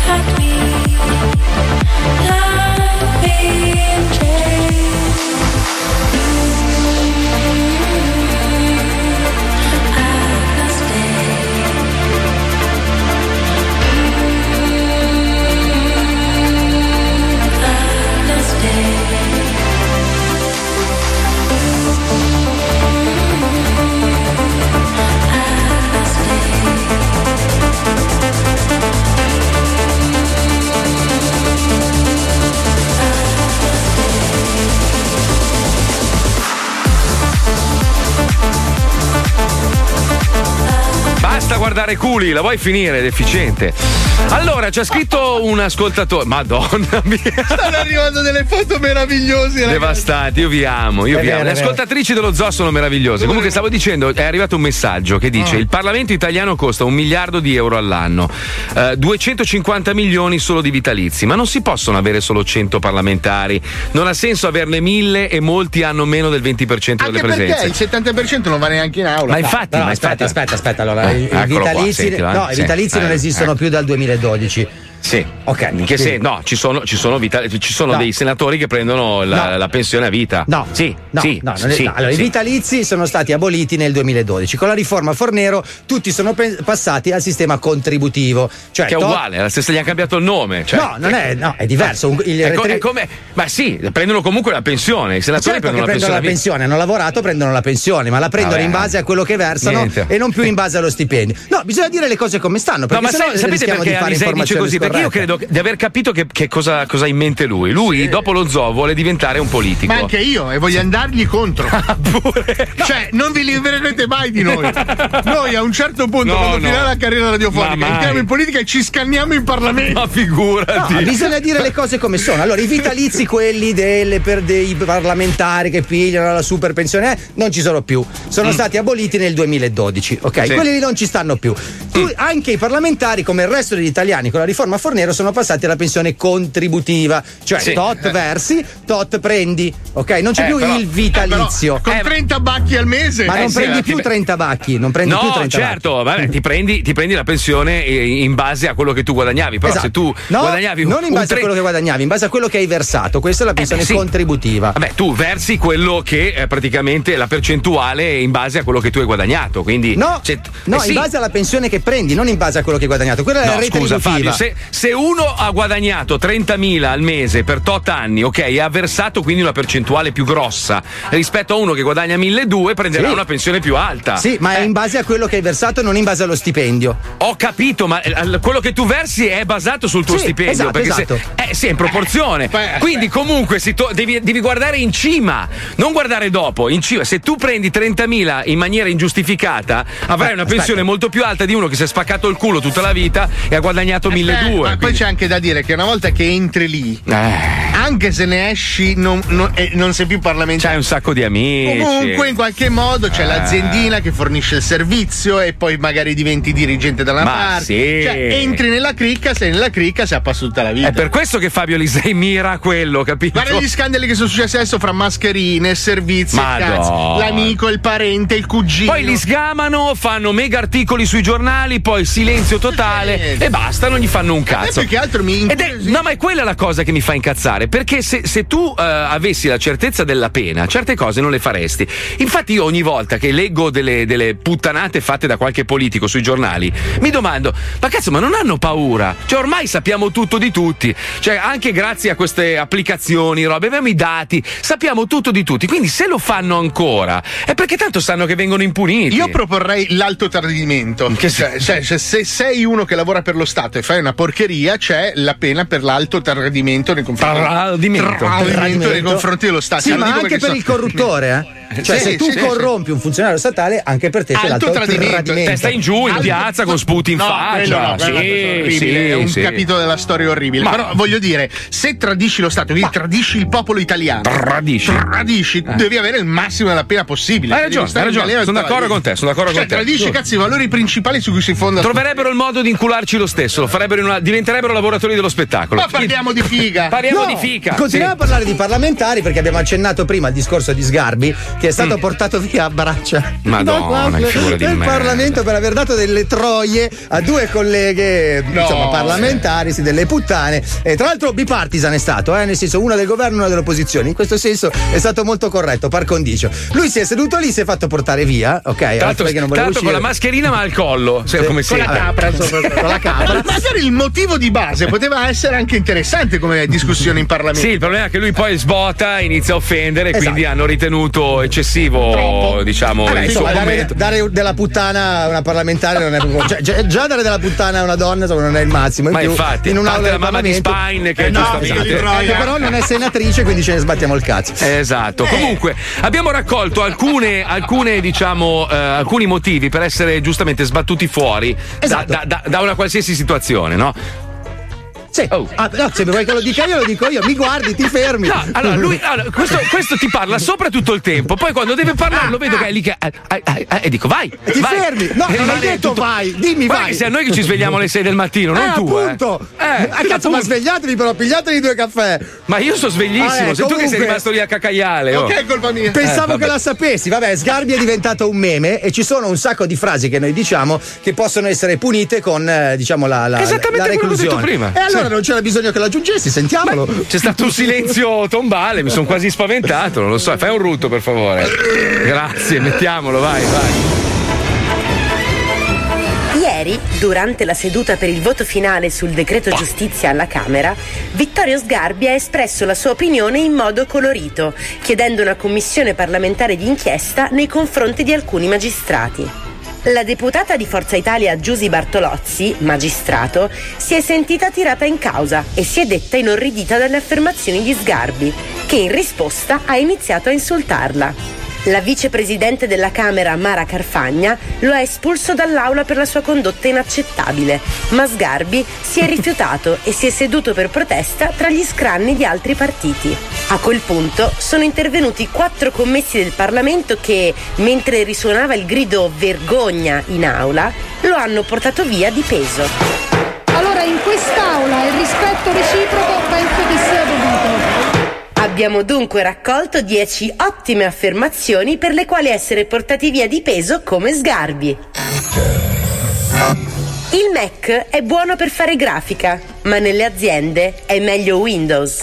like me, love me. Basta guardare culi, la vuoi finire, deficiente. Allora, c'è scritto un ascoltatore. Madonna mia. Stanno arrivando delle foto meravigliose. ragazzi. Devastati, io vi amo, io È vi amo. vero, Le è vero. ascoltatrici dello zoo sono meravigliose. Comunque stavo dicendo, è arrivato un messaggio che dice: Ah. il Parlamento italiano costa un miliardo di euro all'anno, eh, 250 milioni solo di vitalizi, ma non si possono avere solo 100 parlamentari. Non ha senso averne mille e molti hanno meno del 20% delle Anche perché presenze. il 70% non va neanche in aula. Ma infatti, No, ma aspetta, infatti- aspetta, aspetta. Allora, Eh, i- qua, vitalizi, sentilo, eh. no, i Sì. vitalizi non Eh, esistono più dal 2012. Sì. Ok. In che quindi- senso? No, ci sono, ci sono, vita- ci sono No. dei senatori che prendono la, No. la pensione a vita. No, Sì, no, sì, no, sì, no. Allora, sì. i vitalizi sono stati aboliti nel 2012. Con la riforma Fornero tutti sono pe- passati al sistema contributivo. Cioè, che è to- uguale, la stessa, gli hanno cambiato il nome. Cioè, No, non è, no, è diverso. Un- il È retri- è come- ma sì, prendono comunque la pensione. I senatori Certo prendono la prendono la pensione. pensione, hanno lavorato, prendono la pensione, ma la prendono Vabbè. in base a quello che versano Niente. e non più in base allo stipendio. No, bisogna dire le cose come stanno. No, Perché ma sennò sai- sapete perché di fare Alisei dice così? Perché io credo di aver capito che, che cosa, cosa ha in mente lui. Lui, dopo lo zoo, vuole diventare un politico. Ma anche io, e voglio andargli contro. Cioè, non vi libererete mai di noi. Noi a un certo punto, No, quando no. finirà la carriera radiofonica, entriamo in politica e ci scanniamo in Parlamento. Ma figurati. No, bisogna dire le cose come sono. Allora, i vitalizi, quelli delle, per dei parlamentari che pigliano la super pensione, eh, non ci sono più. Sono Mm. stati aboliti nel 2012, ok? Sì. Quelli lì non ci stanno più. tu- anche i parlamentari, come il resto degli italiani, con la riforma Fornero sono passati alla pensione contributiva, cioè Sì. tot Eh. versi, tot prendi, ok? Non c'è Eh, più però- il vitalizio. eh, però con 30 bacchi al mese. Ma non Eh, sì, prendi ma più ti- 30 bacchi, non prendi no, più 30 certo, vabbè, ti prendi, ti prendi la pensione eh, in base a quello che tu guadagnavi. Però Esatto. se tu No, guadagnavi un- non in un base tre- a quello che guadagnavi, in base a quello che hai versato. Questa è la pensione sì. contributiva. Vabbè, tu versi quello che è praticamente la percentuale in base a quello che tu hai guadagnato. Quindi, No, cioè, no eh sì. in base alla pensione che prendi, non in base a quello che hai guadagnato. Quella è la No, rete scusa Fabio, se, se uno ha guadagnato 30.000 al mese per tot anni, ok, e ha versato quindi una percentuale più grossa rispetto a uno che guadagna 1.200 prenderà Sì. una pensione più alta. Sì, ma è in base a quello che hai versato, non in base allo stipendio. Ho capito, ma eh, quello che tu versi è basato sul tuo Sì, stipendio. esatto, perché se- esatto. eh, sì, è in proporzione. Quindi, comunque, to- devi, devi guardare in cima, non guardare dopo. In cima. Se tu prendi 30.000 in maniera ingiustificata, avrai Eh, una aspetta. pensione molto più alta di uno che si è spaccato il culo tutta la vita e ha guadagnato 1.200. Eh, ma poi c'è anche da dire che una volta che entri lì, Eh. anche se ne esci, non, non- eh, non sei più parlamentare. C'hai un sacco di amici. Comunque, in qualche modo c'è Eh. l'aziendina che fornisce il servizio e poi magari diventi dirigente una Ma parte. sì. Cioè, entri nella cricca, sei nella cricca, sei a passo tutta la vita. È per questo che Fabio Lisei mira a quello, capito? Guarda gli scandali che sono successi adesso fra mascherine, servizi, cazzo. l'amico, il parente, il cugino. Poi li sgamano, fanno mega articoli sui giornali, poi silenzio totale e basta, non gli fanno un cazzo. più che altro mi Ed è- no, ma è quella la cosa che mi fa incazzare, perché se, se tu eh, avessi la certezza della pena, certe cose non le faresti. Infatti io ogni volta che leggo delle, delle puttanate fatte da qualche politico sui giornali, mi domando, ma cazzo, ma non hanno paura? Cioè ormai sappiamo tutto di tutti, cioè anche grazie a queste applicazioni, robe, abbiamo i dati, sappiamo tutto di tutti, quindi se lo fanno ancora è perché tanto sanno che vengono impuniti. Io proporrei l'alto tradimento. Cioè, cioè, cioè, se sei uno che lavora per lo Stato e fai una porcheria, c'è la pena per l'alto tradimento nei confronti, Tradimento. Tradimento nei confronti dello Stato. Sì, Lo ma anche per so- il corruttore, eh? Cioè, Sì, se tu sì, sì. corrompi un funzionario statale, anche per te c'è Alto l'alto tradimento. tradimento. Testa in giù, in Alto- piazza, con sputi in No, faccia. quello no, Sì, sì, è un sì. capitolo della storia orribile. Ma- Però voglio dire, se tradisci lo Stato, quindi tradisci il popolo italiano, Tradisci. tradisci, Eh. devi avere il massimo della pena possibile. Hai ragione, hai ragione. Sono d'accordo con te, sono d'accordo Cioè, con te. tradisci cazzo i valori principali su cui si fonda Troverebbero il modo di incularci lo stesso, lo farebbero in una- diventerebbero lavoratori dello spettacolo. Ma parliamo di figa. Parliamo No, di fica. Continuiamo sì. a parlare di parlamentari perché abbiamo accennato prima al discorso di Sgarbi che è stato Mm. portato via a braccia Madonna, da- che figura di del. Parlamento per aver dato delle troie a due colleghe insomma, parlamentari, sì, delle puttane. E tra l'altro bipartisan è stato, eh, nel senso una del governo e una dell'opposizione. In questo senso è stato molto corretto, par condicio. Lui si è seduto lì, si è fatto portare via, ok? Tra l'altro, perché non l'altro con la mascherina ma al collo, Sì, come con la sempre. capra, insomma, con la capra. Magari il motivo di base poteva essere anche interessante come discussione in Parlamento. Sì, il problema è che lui poi sbota, inizia a offendere, Esatto. quindi hanno ritenuto eccessivo, diciamo, Vabbè, il suo insomma, dare, commento. dare della puttana a una parlamentare non è proprio. Già, già- già dare della puttana a una donna insomma, non è il massimo. In Ma più, infatti, in un'aula la mamma di Spine che Eh no, giustamente- esatto, che però non è senatrice, quindi ce ne sbattiamo il cazzo. Esatto. Comunque, abbiamo raccolto alcune, alcune, diciamo, eh, alcuni motivi per essere giustamente sbattuti fuori Esatto. da, da- da una qualsiasi situazione, no? Sì. Ah, no, se vuoi che lo dica io, lo dico io. Mi guardi, ti fermi. No, allora lui allora, questo, questo ti parla sopra tutto il tempo, poi quando deve parlare lo vedo che è lì che. eh, eh, eh, e dico vai! Ti vai. fermi. No, E non hai detto vai. Dimmi Guarda vai. che sei a noi che ci svegliamo alle 6 del mattino, non eh, tu. appunto. Eh. Eh, ah, cazzo, appunto. ma svegliatevi però, pigliatevi due caffè. Ma io sono sveglissimo, Ah, eh, sei tu che sei comunque- rimasto lì a cacaiale. oh. Ok, colpa mia. Pensavo Eh, che la sapessi. Vabbè, Sgarbi è diventato un meme e ci sono un sacco di frasi che noi diciamo che possono essere punite con, eh, diciamo, la, la, Esattamente la quello che ho detto prima. E allora Sì. non c'era bisogno che l'aggiungessi, sentiamolo. C'è stato un silenzio tombale, mi sono quasi spaventato, non lo so. Fai un rutto per favore. Grazie, mettiamolo, vai, vai. Ieri, durante la seduta per il voto finale sul decreto giustizia alla Camera, Vittorio Sgarbi ha espresso la sua opinione in modo colorito, chiedendo una commissione parlamentare di inchiesta nei confronti di alcuni magistrati. La deputata di Forza Italia Giusy Bartolozzi, magistrato, si è sentita tirata in causa e si è detta inorridita dalle affermazioni di Sgarbi, che in risposta ha iniziato a insultarla. La vicepresidente della Camera Mara Carfagna lo ha espulso dall'aula per la sua condotta inaccettabile, ma Sgarbi si è rifiutato e si è seduto per protesta tra gli scranni di altri partiti. A quel punto sono intervenuti quattro commessi del Parlamento che, mentre risuonava il grido vergogna in aula, lo hanno portato via di peso. Allora in quest'aula il rispetto reciproco penso che sia. Abbiamo dunque raccolto 10 ottime affermazioni per le quali essere portati via di peso come sgarbi. Il Mac è buono per fare grafica, ma nelle aziende è meglio Windows.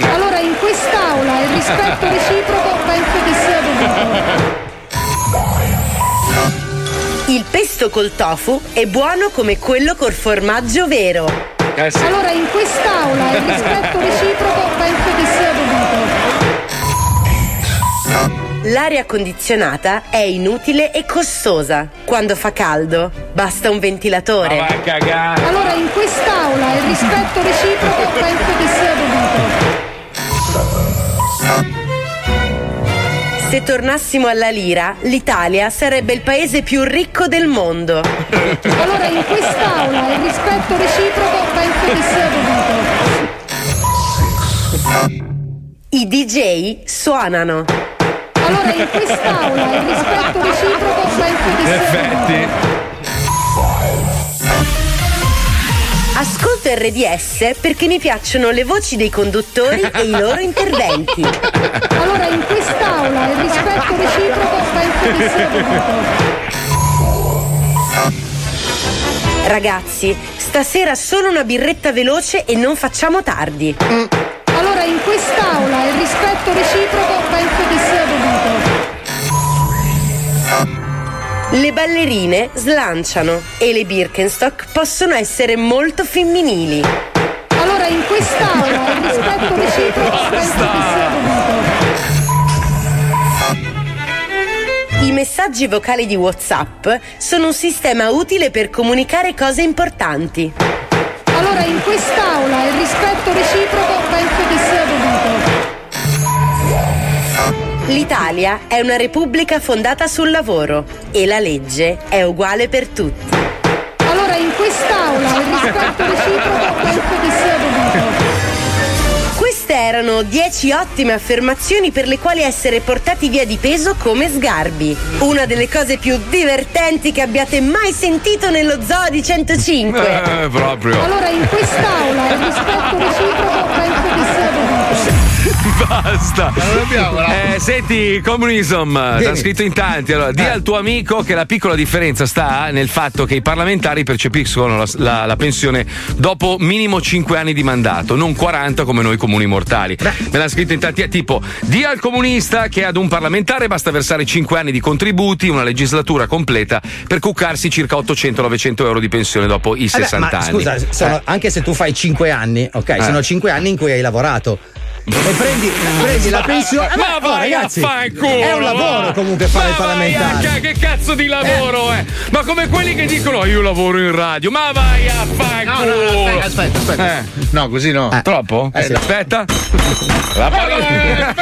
Allora in quest'aula il rispetto reciproco penso che sia dovuto. Il pesto col tofu è buono come quello col formaggio vero. Allora in quest'aula il rispetto reciproco penso che sia dovuto. L'aria condizionata è inutile e costosa. Quando fa caldo, basta un ventilatore. Allora in quest'aula il rispetto reciproco penso che sia dovuto. Se tornassimo alla lira, l'Italia sarebbe il paese più ricco del mondo. Allora in quest'aula il rispetto reciproco penso che sia dovuto. I DJ suonano. Allora in quest'aula il rispetto reciproco penso che dovuto. Ascolto RDS perché mi piacciono le voci dei conduttori e i loro interventi. Allora in quest'aula il rispetto reciproco penso che sia dovuto. Ragazzi, stasera solo una birretta veloce e non facciamo tardi. Allora in quest'aula il rispetto reciproco penso che sia dovuto. Le ballerine slanciano e le Birkenstock possono essere molto femminili. Allora in quest'aula il rispetto reciproco penso che sia dovuto. I messaggi vocali di WhatsApp sono un sistema utile per comunicare cose importanti. Allora in quest'aula il rispetto reciproco penso che sia L'Italia è una repubblica fondata sul lavoro e la legge è uguale per tutti. Allora in quest'aula il rispetto reciproco penso che sia dovuto. Queste erano 10 ottime affermazioni per le quali essere portati via di peso come sgarbi. Una delle cose più divertenti che abbiate mai sentito nello Zoo di 105. Eh, proprio. Allora in quest'aula il rispetto reciproco penso che sia dovuto. Basta. Eh, senti, comunism, l'ha scritto in tanti. Allora, di al tuo amico che la piccola differenza sta nel fatto che i parlamentari percepiscono la, la- la pensione dopo minimo 5 anni di mandato, non 40 come noi comuni mortali. Me l'ha scritto in tanti, eh, tipo, di al comunista che ad un parlamentare basta versare 5 anni di contributi, una legislatura completa per cuccarsi circa 800-900 euro di pensione dopo i Vabbè, 60 ma anni. Scusa, sono- Eh. anche se tu fai 5 anni, ok, Eh. sono 5 anni in cui hai lavorato. E prendi, prendi la pensione. Eh, Ma oh, vai ragazzi, a fanculo! È un lavoro comunque fare Ma il vai parlamentare. a ca- che cazzo di lavoro è? Ma come quelli che dicono "Oh, io lavoro in radio, ma vai a No, fanculo! no, no, aspetta, aspetta, aspetta. Eh. No, così no. Troppo? Eh, sì. Aspetta. La parola-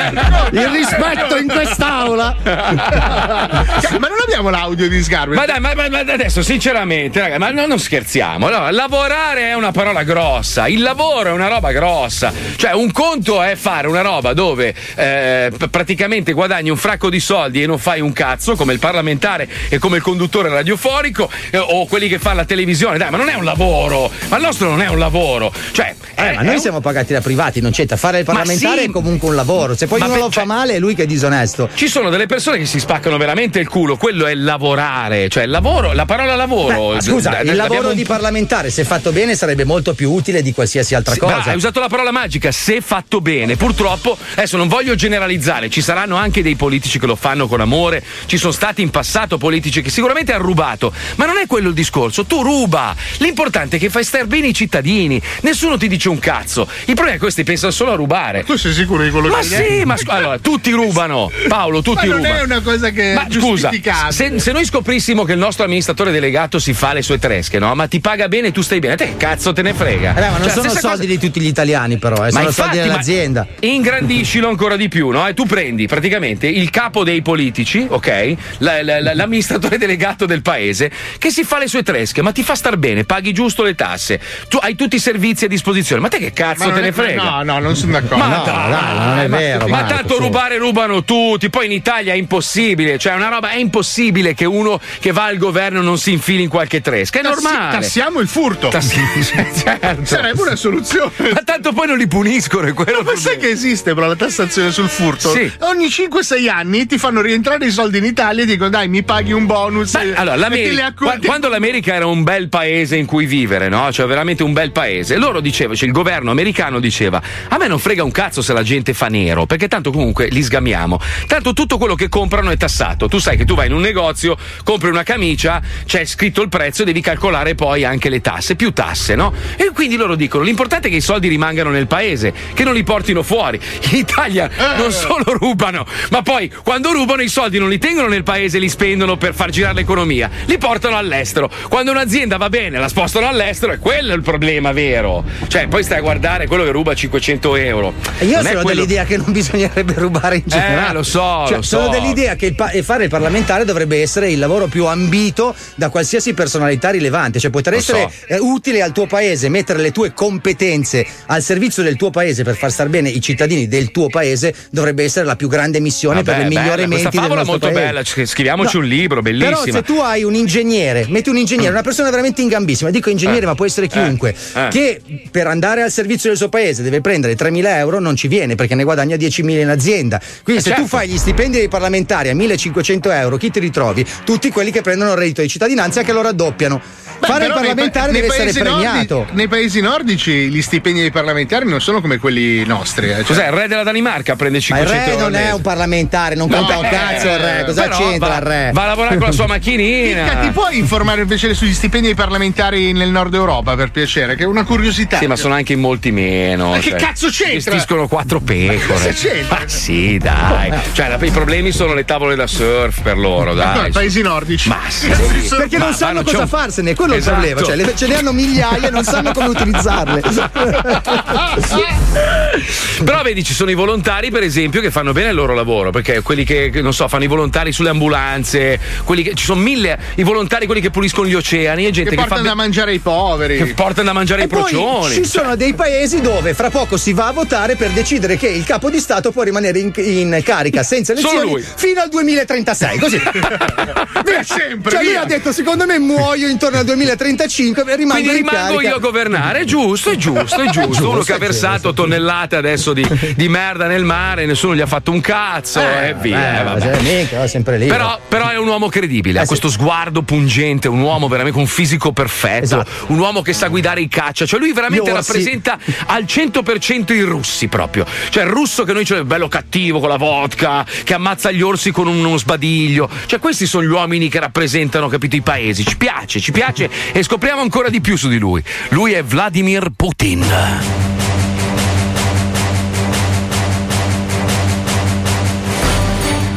Il rispetto in quest'aula. Cioè, ma non abbiamo l'audio di Sgarbi. Ma dai, ma, ma- ma adesso sinceramente, raga, ma no- non scherziamo. Allora, lavorare è una parola grossa, il lavoro è una roba grossa. Cioè, un conto è fare una roba dove eh, praticamente guadagni un fracco di soldi e non fai un cazzo, come il parlamentare e come il conduttore radiofonico eh, o quelli che fanno la televisione. Dai, ma non è un lavoro. Ma il nostro non è un lavoro. Cioè, Eh, ma noi siamo pagati da privati, non c'entra. Fare il parlamentare sì. è comunque un lavoro. Se poi uno per- lo fa cioè- male, è lui che è disonesto. Ci sono delle persone che si spaccano veramente il culo, quello è lavorare, cioè il lavoro, la parola lavoro. Beh, ma scusa, d- il l'abbiamo lavoro un di parlamentare, se fatto bene, sarebbe molto più utile di qualsiasi altra Sì, cosa. hai usato la parola magica, se fatto bene. Purtroppo, adesso non voglio generalizzare, ci saranno anche dei politici che lo fanno con amore, ci sono stati in passato politici che sicuramente hanno rubato, ma non è quello il discorso, tu ruba. L'importante è che fai star bene i cittadini, nessuno ti dice un cazzo. Il problema è che questi pensano solo a rubare. Tu sei sicuro di quello Ma che sì, ma scu- allora, tutti rubano. Paolo, tutti Ma non rubano. è una cosa che Ma scusa, se, se noi scoprissimo che il nostro amministratore delegato si fa le sue tresche, no? Ma ti paga bene e tu stai bene, a te che cazzo te ne frega? Eh, ma non Cioè, sono soldi cosa- di tutti gli italiani, però, eh, Ma sono infatti, soldi delle un'azienda. Ingrandiscilo ancora di più, no? E tu prendi praticamente il capo dei politici, ok? La- la- la- l'amministratore delegato del paese, che si fa le sue tresche, ma ti fa star bene, paghi giusto le tasse, tu hai tutti i servizi a disposizione. Ma te che cazzo te ne frega? No, no, non sono d'accordo. Ma No, dai, dai, non è ma- vero, Ma Marco, tanto su. rubare rubano tutti. Poi in Italia è impossibile. Cioè, una roba è impossibile che uno che va al governo non si infili in qualche tresca. È Tassi- normale. tassiamo il furto. Tassi- certo. Sarebbe una soluzione. Ma tanto poi non li puniscono, è quello. Ma sai che esiste però la tassazione sul furto? Sì. Ogni 5-6 anni ti fanno rientrare i soldi in Italia e dicono dai mi paghi un bonus. Beh, allora, e l'America, quando l'America era un bel paese in cui vivere, no? Cioè, veramente un bel paese, loro dicevano, cioè il governo americano diceva: A me non frega un cazzo se la gente fa nero, perché tanto comunque li sgamiamo. Tanto tutto quello che comprano è tassato. Tu sai che tu vai in un negozio, compri una camicia, c'è scritto il prezzo, devi calcolare poi anche le tasse, più tasse, no? E quindi loro dicono: l'importante è che i soldi rimangano nel paese, che non li portino fuori. In Italia non solo rubano, ma poi quando rubano i soldi non li tengono nel paese e li spendono per far girare l'economia, li portano all'estero. Quando un'azienda va bene, la spostano all'estero e quello è il problema vero. Cioè, poi stai a guardare quello che ruba 500 euro. Io Non sono quello- dell'idea che non bisognerebbe rubare in generale. Eh, lo so, Cioè, lo Sono so. dell'idea che il pa- fare il parlamentare dovrebbe essere il lavoro più ambito da qualsiasi personalità rilevante. Cioè, poter Lo essere so. eh, utile al tuo paese, mettere le tue competenze al servizio del tuo paese per far star bene i cittadini del tuo paese dovrebbe essere la più grande missione per Vabbè, le bella, miglioramenti questa del nostro molto paese. bella, ci- scriviamoci No, un libro, Però bellissima. se tu hai un ingegnere, metti un ingegnere, una persona veramente ingambissima, dico ingegnere, Eh. ma può essere chiunque, Eh. che per andare al servizio del suo paese deve prendere 3.000 euro, non ci viene perché ne guadagna 10.000 in azienda. Quindi Eh, se tu certo. fai gli stipendi dei parlamentari a 1.500 euro, chi ti ritrovi? Tutti quelli che prendono il reddito di cittadinanza e che lo raddoppiano. Beh, Fare il però pa- parlamentare nei deve essere premiato. nei paesi nordici gli stipendi dei parlamentari non sono come quelli nostri. Eh, cioè- Cos'è? Il re della Danimarca prende Ma il 500 re euro. non è un parlamentare, non No, conta un eh, cazzo il re. Cosa però c'entra va- il re? Va a lavorare con la sua macchinina. Minchia, ti puoi informare invece sugli stipendi dei parlamentari nel nord Europa per piacere? Che è una curiosità. Sì, ma sono anche in molti meno. Ma che cioè, cazzo c'entra? Gestiscono quattro pecore. cosa c'entra? Ma sì, dai. Cioè, la- i problemi sono le tavole da surf per loro, Ma no, dai. i paesi nordici. Ma sì. Perché non Ma- sanno ma cosa un- farsene, quello è il Esatto. problema. Cioè, le- ce ne hanno migliaia e non sanno come utilizzarle. Però vedi, ci sono i volontari, per esempio, che fanno bene il loro lavoro, perché quelli che, non so, fanno i volontari sulle ambulanze, quelli che, ci sono mille, i volontari, quelli che puliscono gli oceani, e gente Che che, fa portano da mangiare ai poveri. che portano da mangiare E i procioni. ci sono dei paesi dove fra poco si va a votare per decidere che il capo di Stato può rimanere in, in carica senza elezioni lui. fino al 2036. Così. Per sempre. Cioè lui via. ha detto secondo me muoio intorno al 2035 e rimango Quindi in rimango carica. io a governare, è giusto, è giusto, è giusto. Uno che ha versato tonnellate adesso di, di merda nel mare, nessuno gli ha fatto un cazzo e via. eh, Eh, cioè, mica, sempre lì. Però, però è un uomo credibile, Eh, ha sì. questo sguardo pungente, un uomo veramente con un fisico perfetto, Esatto. un uomo che sa guidare i caccia, cioè lui veramente orsi. rappresenta al 100% i russi proprio, cioè il russo che noi c'è bello cattivo con la vodka, che ammazza gli orsi con uno sbadiglio, cioè questi sono gli uomini che rappresentano, capito, i paesi, ci piace, ci piace e scopriamo ancora di più su di lui. Lui è Vladimir Putin.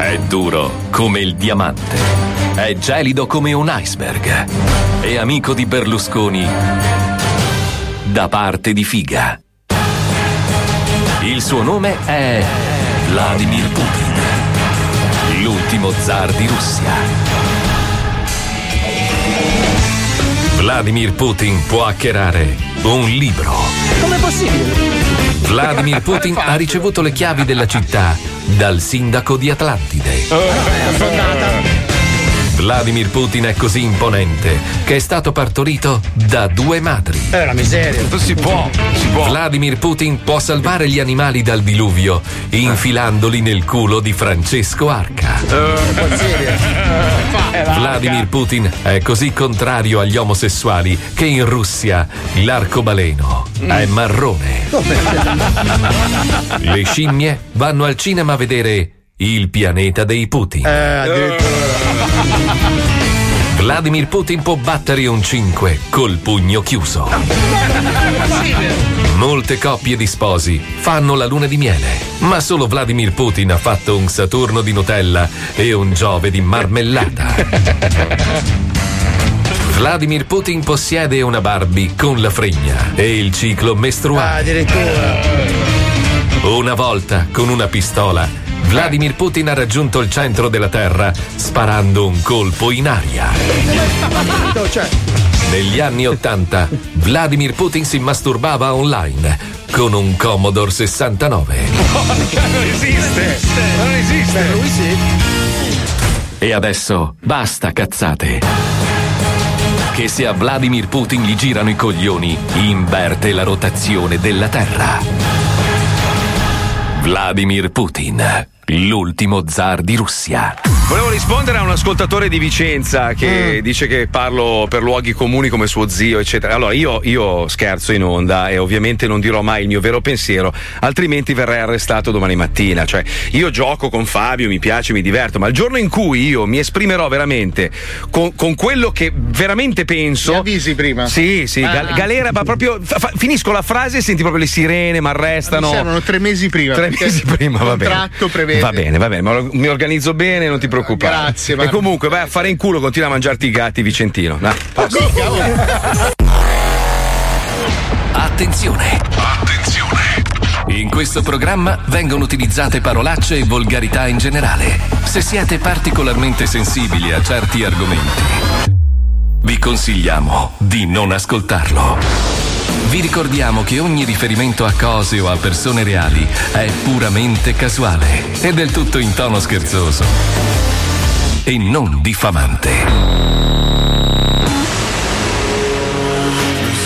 È duro come il diamante. È gelido come un iceberg. È amico di Berlusconi da parte di Figa. Il suo nome è Vladimir Putin, l'ultimo zar di Russia. Vladimir Putin può hackerare un libro. Com'è possibile? Vladimir Putin ha ricevuto le chiavi della città dal sindaco di Atlantide. Vladimir Putin è così imponente che è stato partorito da due madri. È una miseria. Non si può, si può. Vladimir Putin può salvare gli animali dal diluvio infilandoli nel culo di Francesco Arca. Vladimir Putin è così contrario agli omosessuali che in Russia l'arcobaleno è marrone. Le scimmie vanno al cinema a vedere Il pianeta dei Putin. Eh, addirittura. Vladimir Putin può battere un 5 col pugno chiuso. Molte coppie di sposi fanno la luna di miele, ma solo Vladimir Putin ha fatto un Saturno di Nutella e un Giove di marmellata. Vladimir Putin possiede una Barbie con la fregna e il ciclo Ah, mestruale. addirittura. Una volta, con una pistola, Vladimir Putin ha raggiunto il centro della Terra sparando un colpo in aria. Cioè, Negli anni Ottanta, Vladimir Putin si masturbava online con un Commodore 69. non esiste! Non esiste! Lui sì. E adesso basta cazzate. Che se a Vladimir Putin gli girano i coglioni, inverte la rotazione della Terra. Vladimir Putin, l'ultimo zar di Russia. Volevo rispondere a un ascoltatore di Vicenza che Mm. dice che parlo per luoghi comuni come suo zio, eccetera. Allora, io, io scherzo in onda e ovviamente non dirò mai il mio vero pensiero, altrimenti verrei arrestato domani mattina. Cioè, io gioco con Fabio, mi piace, mi diverto, ma il giorno in cui io mi esprimerò veramente con, con quello che veramente penso. Mi avvisi prima. Sì, sì, Ah. gal- galera, ma proprio fa- fa- finisco la frase e senti proprio le sirene, mi arrestano. Mi servono tre mesi prima. Tre mesi prima, va bene. contratto prevede. Va bene, va bene, ma mi organizzo bene, non ti preoccupare. Grazie, E Marco. comunque vai a fare in culo, continua a mangiarti i gatti Vicentino. Posto. Attenzione! Attenzione! In questo programma vengono utilizzate parolacce e volgarità in generale. Se siete particolarmente sensibili a certi argomenti, vi consigliamo di non ascoltarlo. Vi ricordiamo che ogni riferimento a cose o a persone reali è puramente casuale e del tutto in tono scherzoso. E non diffamante.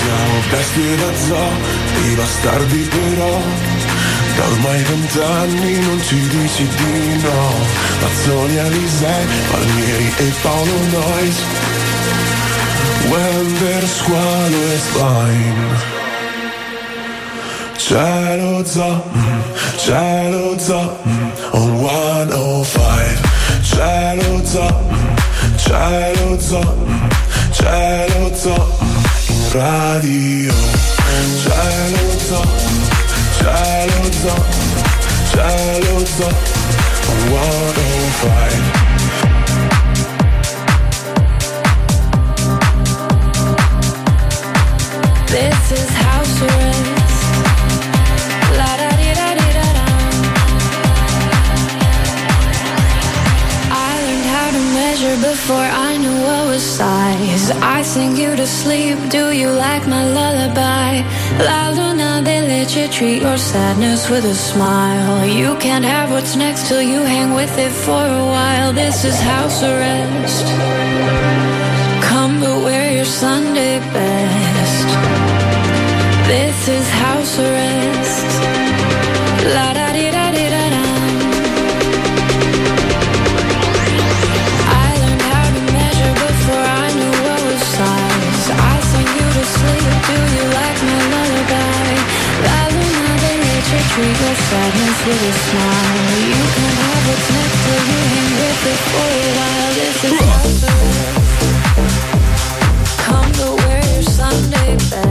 Siamo bestie da zoo, i bastardi però Da ormai vent'anni non ci dici di no. Mazzoni, Alisei, Palmieri e Paolo Noyes Wender, Squalo Cielo zoo, mm, cielo zoo, mm, on 105 Cielo zoo, mm, cielo zoo, mm, cielo zoo mm, in radio. Mm, cielo zoo, mm, cielo zoo on 105 size. I sing you to sleep. Do you like my lullaby? La luna, they let you treat your sadness with a smile. You can't have what's next till you hang with it for a while. This is house arrest. Come but wear your Sunday best. This is house arrest. La Do you like my lullaby? La luna, let you treat your sadness with a smile. You can have what's next till you hang with it for a while. This is arrest. Come to wear your Sunday best.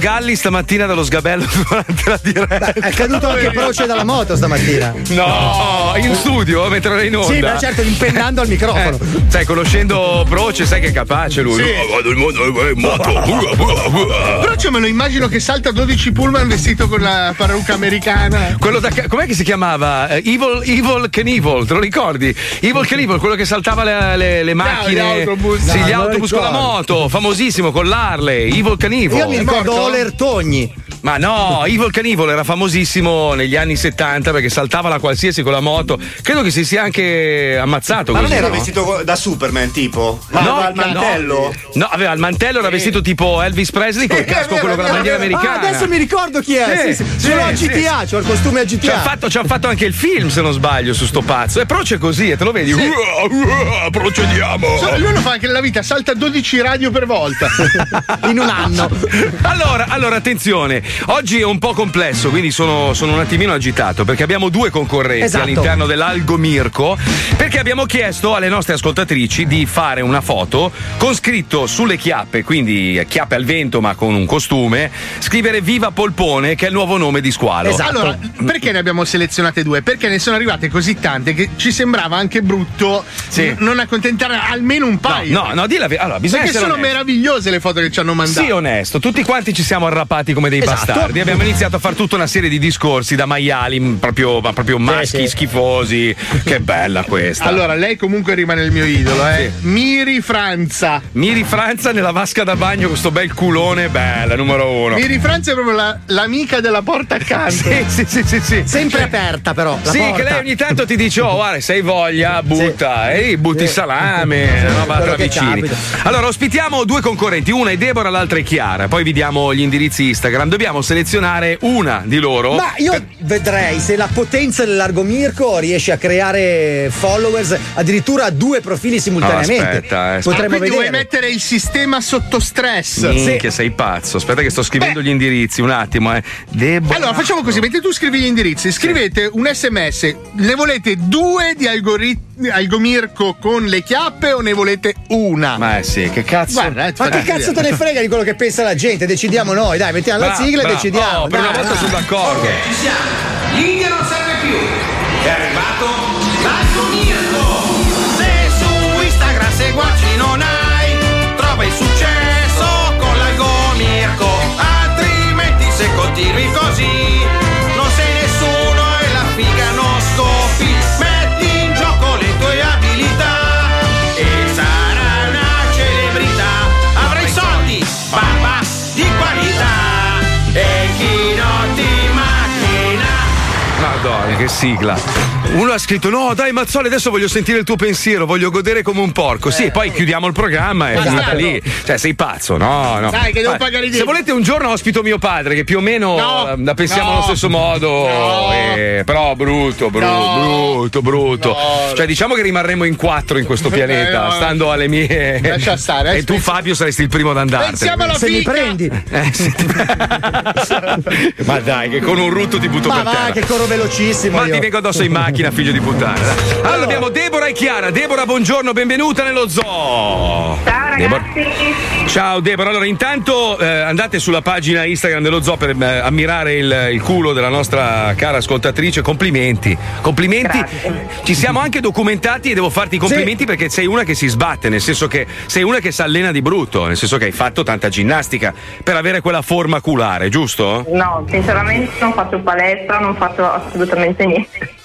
Galli stamattina dallo sgabello durante la diretta. È caduto anche Proce dalla moto stamattina. No, in studio mentre era in onda. Sì, ma certo, impennando al microfono. Eh, sai, conoscendo Proce, sai che è capace lui. Sì. Oh, vado in moto, eh. Però cioè, me lo immagino che salta 12 pullman vestito con la parrucca americana. Quello da. Com'è che si chiamava? Eh, Evil, Evil Knievel, te lo ricordi? Evil Knievel, quello che saltava le, le- le macchine. gli autobus. Sì, No, gli autobus con la moto, famosissimo con l'Harley. Evil Knievel. Io mi ricordo morto? Ma no, Evil Knievel era famosissimo negli anni 70 perché saltava la qualsiasi con la moto. Credo che si sia anche ammazzato Ma non così. era no? vestito da Superman, tipo? No, Aveva il no, mantello? No, aveva il mantello, era vestito tipo Elvis Presley col Sì, casco, quello con la bandiera americana. Ah, adesso mi ricordo chi è. Sì, Sì, sì. sì, a sì. GTA, c'ho il costume a Ci GTA. fatto, ci han fatto anche il film, se non sbaglio, su sto pazzo. E però c'è così, e te lo vedi. Uah, uah, procediamo. So, lui lo fa anche nella vita, salta 12 radio per volta. In un anno. Allora, allora, attenzione, oggi è un po' complesso, quindi sono, sono un attimino agitato perché abbiamo due concorrenti Esatto. all'interno dell'Algo Mirko. Perché abbiamo chiesto alle nostre ascoltatrici di fare una foto con scritto sulle chiappe, quindi chiappe al vento ma con un costume, scrivere Viva Polpone, che è il nuovo nome di Squalo. Allora, perché ne abbiamo selezionate due? Perché ne sono arrivate così tante che ci sembrava anche brutto n- non accontentare almeno un paio. No, no, di la verità. Allora, bisogna Perché sono onesti. meravigliose le foto che ci hanno mandato. Sì, onesto, tutti quanti ci siamo arrapati come dei Esatto. Bastardi. Abbiamo iniziato a fare tutta una serie di discorsi da maiali, proprio, ma proprio maschi sì. schifosi. Che bella questa. Allora, lei comunque rimane il mio idolo, eh. Miri Franza. Miri Franza nella vasca da bagno con sto bel culone, bella, numero uno. Miri Franza è proprio la- l'amica della porta accanto. Sì, sì, sì, sì, sì. Sempre aperta, però. la sì, porta. che lei ogni tanto ti dice: Oh, guarda, se hai voglia, butta. E butti Sì. salame, Sì, roba tra vicini. Allora, ospitiamo due concorrenti, una è Deborah, l'altra è Chiara. Poi vi diamo gli indirizzi Instagram. Dobbiamo selezionare una di loro. Ma io vedrei se la potenza dell'Argo Mirko riesce a creare followers addirittura a due profili simultaneamente. aspetta, eh, Potremmo Ah, quindi vuoi vedere. mettere il sistema sotto stress. Minchia, sei pazzo. Aspetta, che sto scrivendo gli indirizzi un attimo. Eh. Deborah. Allora facciamo così, mentre tu scrivi gli indirizzi, scrivete un sms, ne volete due di algoritmi Algomirco con le chiappe o ne volete una? Ma eh sì, che cazzo. Guarda, eh, Ma che cazzo te ne frega di quello che pensa la gente? Decidiamo noi, dai, mettiamo la sigla bravo. e decidiamo. Oh, per una volta dai. sono d'accordo. Ci siamo. L'India non serve più. È arrivato l'Algo Mirko. Se su Instagram seguaci non hai, trova il successo con l'Algo Mirko. Altrimenti se continui così, Madonna, che sigla. Uno ha scritto: No, dai, Mazzoli, adesso voglio sentire il tuo pensiero, voglio godere come un porco. Sì, poi chiudiamo il programma e Esatto. finita lì. Cioè, sei pazzo, no, no. Dai, che devo Ma pagare i Se volete un giorno ospito mio padre, che più o meno No, eh, la pensiamo no. allo stesso modo. No. eh, però brutto, brutto, No. brutto, brutto. No. Cioè, diciamo che rimarremo in quattro in questo pianeta, Eh, no. stando alle mie. Lascia stare, eh, E tu, Fabio, saresti il primo ad andartene. Pensiamo alla Se mi prendi. Eh, sì. Ma dai, che con un rutto ti butto Ma per va, terra. che corro velocissimo. Ma io. ti vengo addosso in macchina, figlio di puttana. dai. Allora, abbiamo Deborah e Chiara. Deborah, buongiorno, benvenuta nello zoo. Ciao Deborah. ragazzi. Ciao Deborah, allora intanto eh, andate sulla pagina Instagram dello zoo per eh, ammirare il, il culo della nostra cara ascoltatrice, complimenti, complimenti. Ci siamo anche documentati e devo farti i complimenti perché sei una che si sbatte, nel senso che sei una che si allena di brutto, nel senso che hai fatto tanta ginnastica per avere quella forma culare, giusto? No, sinceramente non faccio palestra, non faccio assolutamente niente.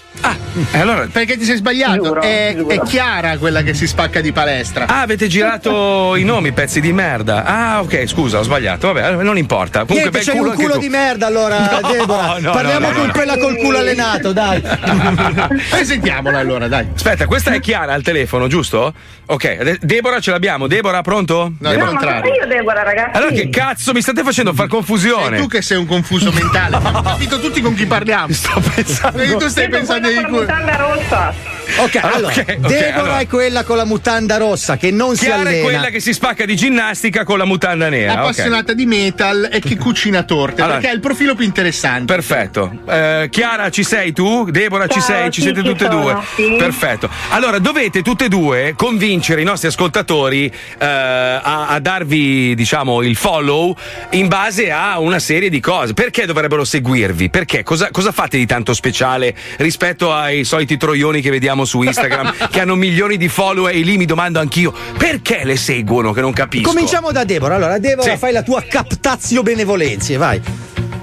E allora Perché ti sei sbagliato? Giuro, è, giuro. è Chiara quella che si spacca di palestra. Ah, avete girato i nomi, pezzi di merda. Ah, ok, scusa, ho sbagliato. Vabbè, non importa. Comunque, Niente, c'hai culo un anche culo tu. di merda allora, No, Deborah. no, Parliamo no, no, con no. quella col culo allenato, dai. Presentiamola allora, dai. Aspetta, questa è Chiara al telefono, giusto? Ok, Deborah ce l'abbiamo. Deborah, pronto? No, il No, ma contrario. sono io Deborah, ragazzi. Allora che cazzo mi state facendo far confusione? Sei tu che sei un confuso mentale. Ma ho capito tutti con chi parliamo. Sto pensando. Vedi, tu stai pensando quella di con la mutanda rossa. Ok, Ah, allora, ok, ok, Deborah allora. è quella con la mutanda rossa che non si Chiara allena. è quella che si spacca di ginnastica con la mutanda nera. appassionata di metal e che cucina torte Allora. perché ha il profilo più interessante. Perfetto. Eh, Chiara, ci sei tu? Deborah, ci sei? Ci sì, siete ci tutte e due? sì. Perfetto. Allora, dovete tutte e due convincere i nostri ascoltatori eh, a, a darvi, diciamo, il follow in base a una serie di cose. Perché dovrebbero seguirvi? Perché? Cosa, cosa fate di tanto speciale rispetto ai soliti troioni che vediamo su Instagram che hanno milioni di follow e lì mi domando anch'io perché le seguono che non capisco. Cominciamo da Deborah. Allora, Deborah, Sì. fai la tua captazio benevolenzie, vai.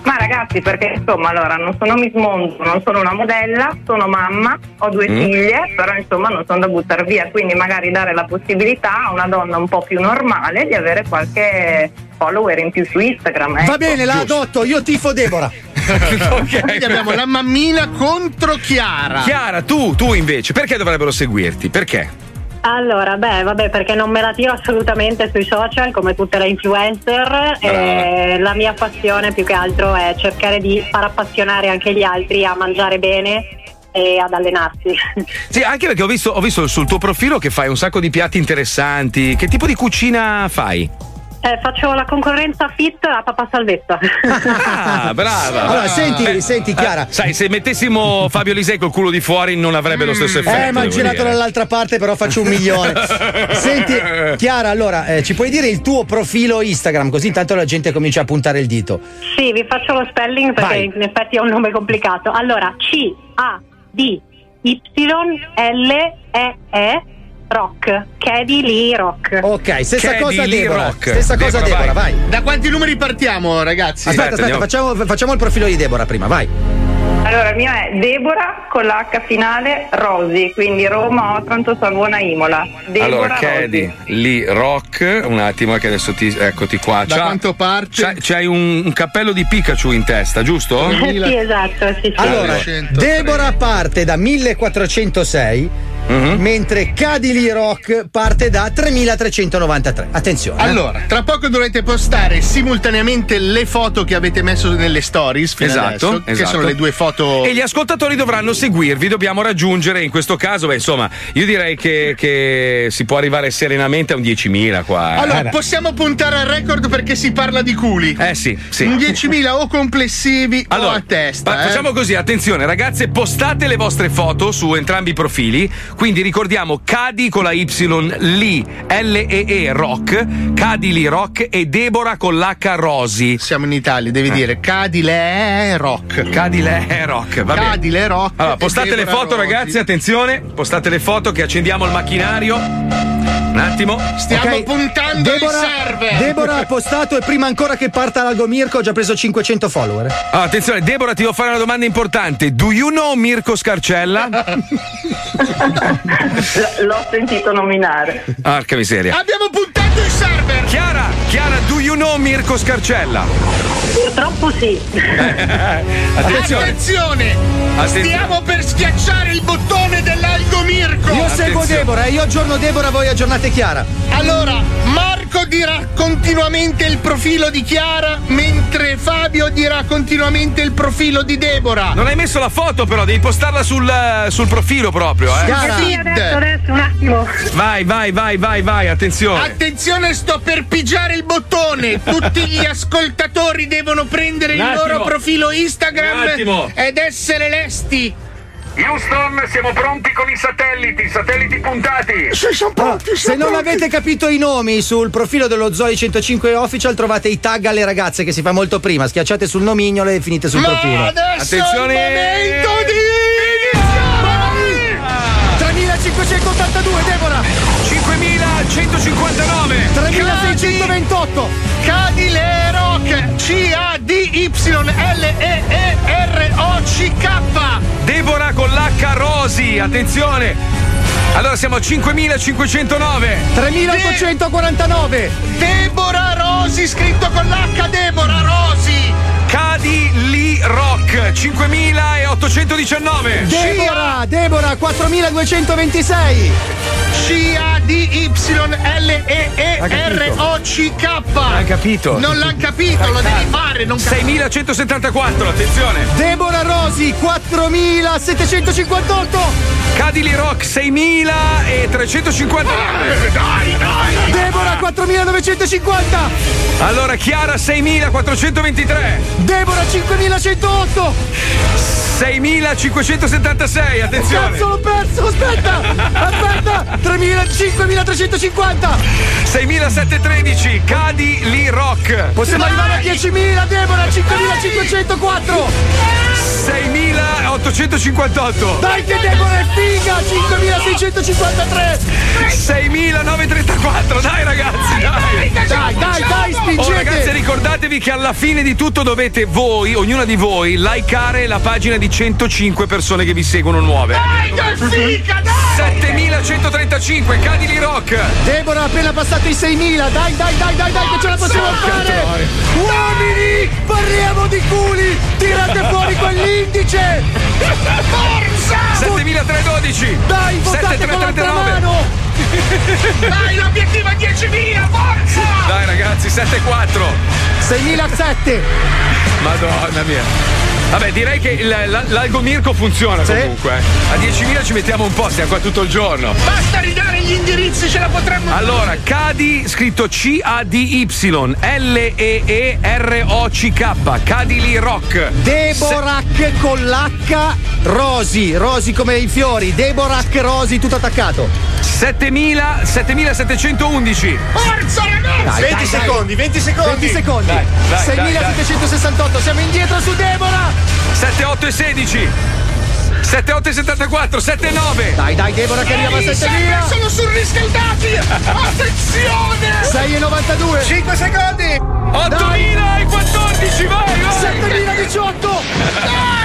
Ma ragazzi, perché insomma, allora, non sono Miss Mondo, non sono una modella, sono mamma, ho due Mm. figlie, però insomma non sono da buttare via, quindi magari dare la possibilità a una donna un po' più normale di avere qualche follower in più su Instagram. Va ecco. bene, la adotto, io tifo Deborah. Quindi abbiamo la mammina contro Chiara. Chiara, tu, tu invece, perché dovrebbero seguirti? Perché? Allora, beh, vabbè, perché non me la tiro assolutamente sui social come tutte le influencer. Eh, la mia passione più che altro è cercare di far appassionare anche gli altri a mangiare bene e ad allenarsi. Sì, anche perché ho visto, ho visto sul tuo profilo che fai un sacco di piatti interessanti. Che tipo di cucina fai? Eh, faccio la concorrenza fit a papà salvezza. Ah, brava. Allora, senti, Eh, senti, Chiara. eh, sai, se mettessimo Fabio Lisei col culo di fuori non avrebbe lo stesso effetto. Eh, ma girato dire. dall'altra parte, però faccio un milione. Senti, Chiara, allora, eh, ci puoi dire il tuo profilo Instagram, così intanto la gente comincia a puntare il dito. Sì, vi faccio lo spelling perché Vai. in effetti è un nome complicato. Allora, C A D Y L E E Rock. Caddy Lee Rock. Ok, stessa cosa Deborah. Stessa cosa Deborah, vai. Da quanti numeri partiamo, ragazzi? Aspetta, aspetta, facciamo, facciamo il profilo di Deborah prima, vai. Allora, il mio è Deborah con l'H finale Rosi, quindi Roma, Otranto, Savona, Imola. Deborah Allora. Caddy, lì, rock, un attimo che adesso ti, eccoti qua. Da C'ha- quanto parte? c'hai, c'hai un, un cappello di Pikachu in testa, giusto? sì, esatto, sì, sì. Allora, Deborah parte da 1406, Mhm. mentre Cadili Rock parte da 3393. Attenzione. eh. Allora, tra poco dovrete postare simultaneamente le foto che avete messo nelle stories fino Esatto, adesso, che esatto. sono le due foto E gli ascoltatori dovranno seguirvi, dobbiamo raggiungere in questo caso, beh, insomma, io direi che, che si può arrivare serenamente a un 10.000 qua. eh. Allora, possiamo puntare al record perché si parla di culi. Eh sì, sì. Un 10.000 o complessivi o a testa. eh. facciamo così, attenzione ragazze, postate le vostre foto su entrambi i profili, quindi ricordiamo Cadi con la Y Lee, L-E-E Rock, Cadi Lee Rock e Deborah con l'H Rosi. Siamo in Italia, devi dire Cadile Rock. Cadile Rock, va bene. Cadile Rock. Allora, postate le foto, Rosi. ragazzi, attenzione, postate le foto che accendiamo il macchinario. Un attimo. Stiamo Ok, puntando Deborah, il server. Deborah ha postato e prima ancora che parta l'algo Mirko ho già preso 500 follower. Ah, attenzione, Deborah, ti devo fare una domanda importante. Do you know Mirko Scarcella? L- L'ho sentito nominare. Arca miseria. Abbiamo puntato server. Chiara, Chiara, do you know Mirko Scarcella? Purtroppo sì. Attenzione. Attenzione. Attenzione. Stiamo per schiacciare il bottone dell'algo Mirko. Io seguo Attenzione. Deborah, io aggiorno Deborah, voi aggiornate Chiara. Allora, Marco dirà continuamente il profilo di Chiara, mentre Fabio dirà continuamente il profilo di Deborah. Non hai messo la foto, però, devi postarla sul, sul profilo proprio, eh. Chiara. Sì, adesso, adesso, un attimo. Vai, vai, vai, vai, vai, attenzione. Attenzione, sto per pigiare il bottone. Tutti gli ascoltatori devono prendere il loro profilo Instagram ed essere lesti. Houston, siamo pronti con i satelliti, satelliti puntati. Ah, se non avete capito i nomi sul profilo dello Zoe 105 Official trovate i tag alle ragazze che si fa molto prima. Schiacciate sul nomignolo e finite sul Ma profilo. adesso Attenzione. è il momento di iniziare. 3582 Deborah 5159. 3628 Cadile Rock C-A-D-Y-L-E-E-R-O-C-K Deborah con l'H Rosi, attenzione. Allora siamo a 5509. 3849 Deborah Rosi scritto con l'H Deborah Rosi Cadi Lee Rock 5819. Deborah Deborah 4226 C-A-D-Y-L-E-E-R-O-C-K Hai capito? Non l'hanno capito, lo devi fare, non capisco 6174, attenzione. Deborah Rosi 4758 Cadili Rock 6350. Dai, dai Deborah 4950 Allora Chiara 6423. Deborah 5108 6576, attenzione. Cazzo l'ho perso aspetta! Aspetta! 3000 5350 6713, Cadi Lee Rock. possiamo arrivare a 10.000 Deborah 5504 6858. dai che Deborah è figa 5653 6934, dai ragazzi, dai. dai dai dai Oh ragazzi spingete ricordatevi che alla fine di tutto dovete voi, ognuna di voi, likeare la pagina di 105 persone che vi seguono nuove. Dai, figa, dai! 7135, Cadili Rock. Deborah ha appena passato i 6.000 dai dai dai dai dai che ce la possiamo fare! uomini parliamo di culi! Tirate fuori quell'indice! Forza 7312. dai votate con l'altra 7339. mano Dai, l'obiettivo è 10.000, forza Dai ragazzi, 74. 6.007. Madonna mia. Vabbè, direi che l'algomirco funziona comunque. eh. A 10.000 ci mettiamo un po', stiamo qua tutto il giorno. Basta ridare gli indirizzi, ce la potremmo Allora, Cadi scritto C-A-D-Y L-E-E-R-O-C-K Cadili Rock Deborac con l'H Rosi, Rosi come i fiori, Deborac Rosi tutto attaccato. 7000 7711 Forza ragazzi! 20 secondi, 20 secondi. 20 secondi. Dai, dai, 6768, siamo indietro su Debora. 78 e 16 78 e 74 79 Dai, dai, Debora che arriva a Ehi, 7000. sono surriscaldati! Attenzione! 6 e 92. 5 secondi. 8000 e 14 vai vai 7018.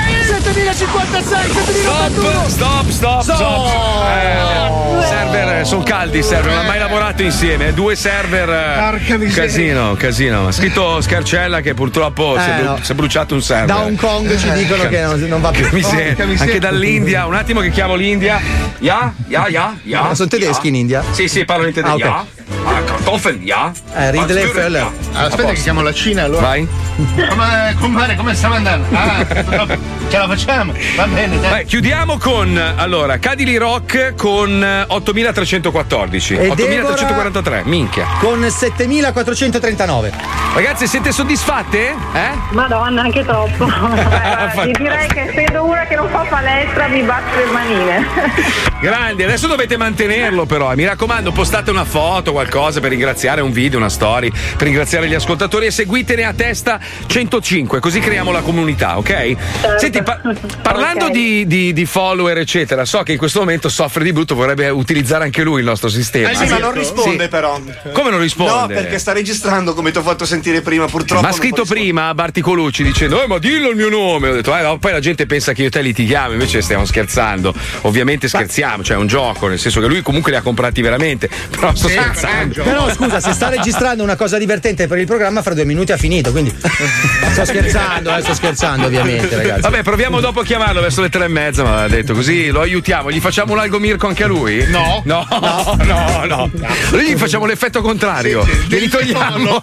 7056, 7091. Stop, stop, stop, stop. Eh, server, sono caldi i server, non ha mai lavorato insieme. Due server. eh, Porca miseria. Casino, casino. Ha scritto Scarcella che purtroppo si, è Eh, bru- no. si è bruciato un server. Da Hong Kong ci dicono che non, non va più. Miseria. Porca miseria. Anche dall'India, un attimo che chiamo l'India. Ya, ya, ya, ya. Ah, sono tedeschi ya. in India? Sì, sì, parlano in tedesco. Ah, ok. Ya. Ah, Kartoffeln, ya. Eh, Ridley Feller. Aspetta che chiamo la Cina allora. Vai. Come, compare, come stiamo andando? Ah, ce la facciamo? Va bene, dai. Vai, chiudiamo con allora Cadili Rock con eh, 8314 E 8343 minchia Con 7439. ragazzi siete soddisfatte? Eh? Madonna, anche troppo. Eh, ti direi che essendo una che non fa palestra mi batto le manine. grandi adesso dovete mantenerlo però eh. mi raccomando postate una foto qualcosa per ringraziare un video una story per ringraziare gli ascoltatori e seguitene a testa 105 così creiamo la comunità ok? Senti pa- parlando Ok. di, di- di follower eccetera so che in questo momento soffre di brutto vorrebbe utilizzare anche lui il nostro sistema Eh sì, ma non risponde Sì. però. come non risponde? No, perché sta registrando come ti ho fatto sentire prima, purtroppo. Ma ha scritto prima Barti Colucci dicendo: Eh, ma dillo il mio nome. Ho detto, eh, no, poi la gente pensa che io e te litighiamo, invece stiamo scherzando. Ovviamente scherziamo, cioè è un gioco, nel senso che lui comunque li ha comprati veramente. Però sto scherzando. Però scusa, se sta registrando una cosa divertente per il programma, fra due minuti ha finito. Quindi sto scherzando, eh, sto scherzando, ovviamente, ragazzi. Vabbè, proviamo dopo a chiamarlo verso le tre e mezza. Ma ha detto così lo aiutiamo. Gli facciamo un algomirco anche a lui? No. No, no, no. Noi gli facciamo l'effetto contrario. Glieli togliamo.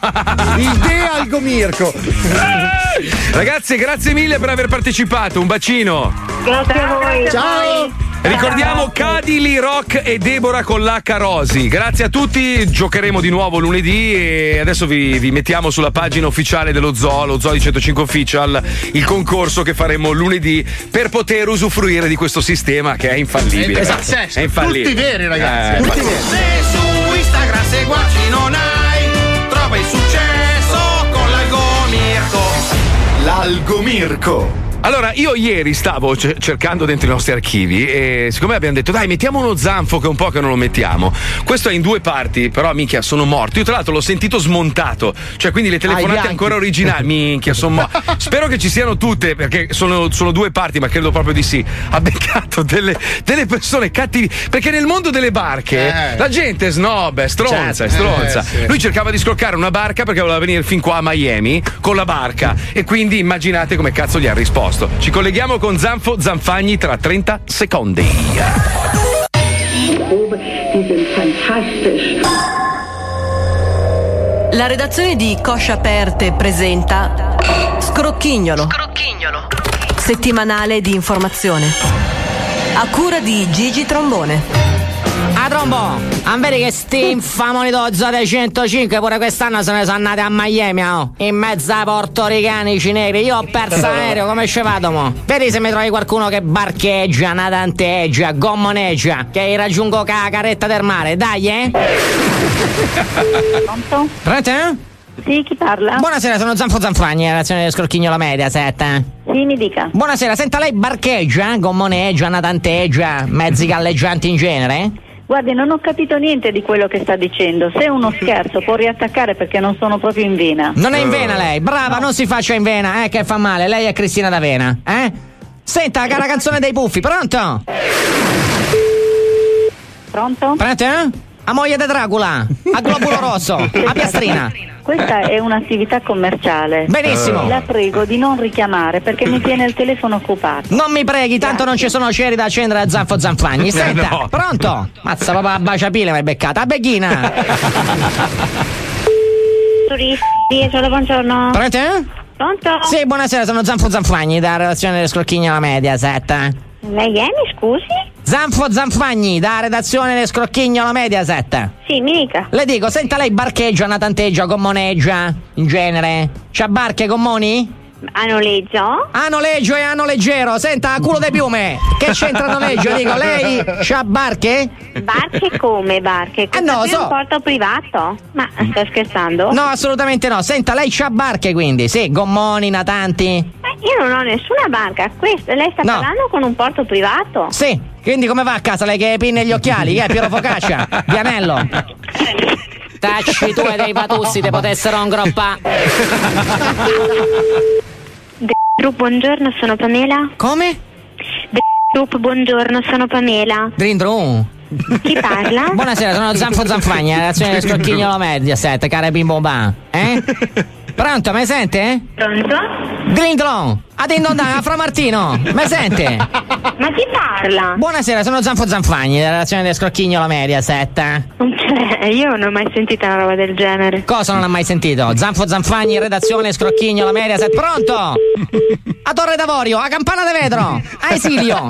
Il De Algomirco. Ragazzi, grazie mille per aver partecipato. Un bacino. Grazie a voi. Ciao. Ricordiamo Cadili Rock e Deborah con l'H Rosi. Grazie a tutti, giocheremo di nuovo lunedì e adesso vi, vi mettiamo sulla pagina ufficiale dello Zoo, lo Zoo di 105 Official, il concorso che faremo lunedì per poter usufruire di questo sistema che è infallibile. Esatto. È infallibile. Tutti veri, ragazzi. Eh, Tutti veri. Se su Instagram seguaci non hai, trova il successo con l'algomirco. L'Algomirco. Allora, io ieri stavo ce- cercando dentro i nostri archivi e siccome abbiamo detto dai mettiamo uno zanfo che è un po' che non lo mettiamo. Questo è in due parti, però minchia sono morto. Io tra l'altro l'ho sentito smontato, cioè quindi le telefonate bianchi. ancora originali. Minchia, sono morto. Spero che ci siano tutte perché sono, sono due parti, ma credo proprio di sì. Ha beccato delle, delle persone cattivi. Perché nel mondo delle barche Eh. la gente è snob, è stronza, Certo. è stronza. Eh, sì. Lui cercava di scroccare una barca perché voleva venire fin qua a Miami con la barca e quindi immaginate come cazzo gli ha risposto. Ci colleghiamo con Zanfo Zanfagni tra 30 secondi. La redazione di Cosce Aperte presenta Scrocchignolo. Settimanale di informazione. A cura di Gigi Trombone. A trombo, a vedi che sti infamoni dozza dei 105 pure quest'anno se ne sono andati a Miami, oh. In mezzo ai portoricanici neri. Io ho perso l'aereo, come ci vado, mo? Vedi se mi trovi qualcuno che barcheggia, nadanteggia, gommoneggia, che raggiungo con la carretta del mare, dai, eh? Pronto? Pronto? Sì, chi parla? Buonasera, sono Zanfo Zanfragni, relazione del Scrocchignolo Mediaset. eh. Sì, mi dica. Buonasera, senta lei barcheggia, gommoneggia, nadanteggia, mezzi galleggianti in genere? Guardi, non ho capito niente di quello che sta dicendo. Se è uno scherzo può riattaccare perché non sono proprio in vena. Non è in vena lei, brava, non si faccia in vena, eh, che fa male. Lei è Cristina D'Avena, eh? Senta, la cara canzone dei puffi, pronto? Pronto? Pronto? eh? A moglie di Dracula, a globulo rosso, a piastrina. Questa è un'attività commerciale. Benissimo. La prego di non richiamare perché mi tiene il telefono occupato. Non mi preghi, tanto non ci sono ceri da accendere a Zanfo Zanfagni. Senta, no. pronto? Mazza papà, baciapile mi hai beccata. A becchina. Turisti. Solo buongiorno. Pronto? Pronto? Sì, buonasera, sono Zanfo Zanfagni da redazione delle scrocchigno alla Mediaset. Lei è, mi scusi? Zanfo Zanfagni da redazione delle scrocchigno alla Mediaset. Sì, mi dica. Le dico, senta lei barcheggia, natanteggia, gommoneggia, in genere. C'ha barche, gommoni? A noleggio? A noleggio e a noleggero, senta, culo de piume. Che c'entra noleggio? Dico, lei c'ha barche? Barche come barche? Eh no, so. un porto privato? Ma sta scherzando? No, assolutamente no. Senta, lei c'ha barche quindi, sì, gommoni, natanti. Ma io non ho nessuna barca. Questo, lei sta No. parlando con un porto privato? Sì, quindi come va a casa lei che pinne gli occhiali? Che è Piero Focaccia? Vianello? Tacci tu e dei patussi te potessero ingroppa. Group, buongiorno, sono Pamela. Come? Group, buongiorno, sono Pamela. Drindru. Chi parla? Buonasera, sono Zanfo Zanfagna, redazione del Scrocchignolo Mediaset, cara bimbo ba. Eh? Pronto, mi sente? Pronto? Grindlon, a Dindondana, Fra Martino, mi sente? Ma chi parla? Buonasera, sono Zanfo Zanfagni, della redazione del Scrocchignolo Mediaset. Cioè, io non ho mai sentito una roba del genere. Cosa non ha mai sentito? Zanfo Zanfagni, redazione Scrocchignolo Mediaset, pronto? A Torre d'Avorio, a Campana de Vetro, a Esilio.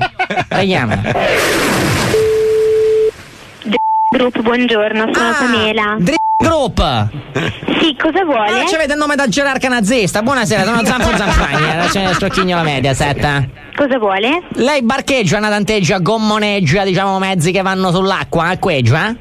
Preghiamo. Group, buongiorno, sono Pamela. Dri- Group. Sì, cosa vuole? Ah, ci avete il nome da gerarca nazista. Buonasera, sono Zanfo Zanfagni, redazione del Scrocchignolo Mediaset. Cosa vuole? Lei barcheggia, natanteggia, gommoneggia, diciamo mezzi che vanno sull'acqua, acqueggia?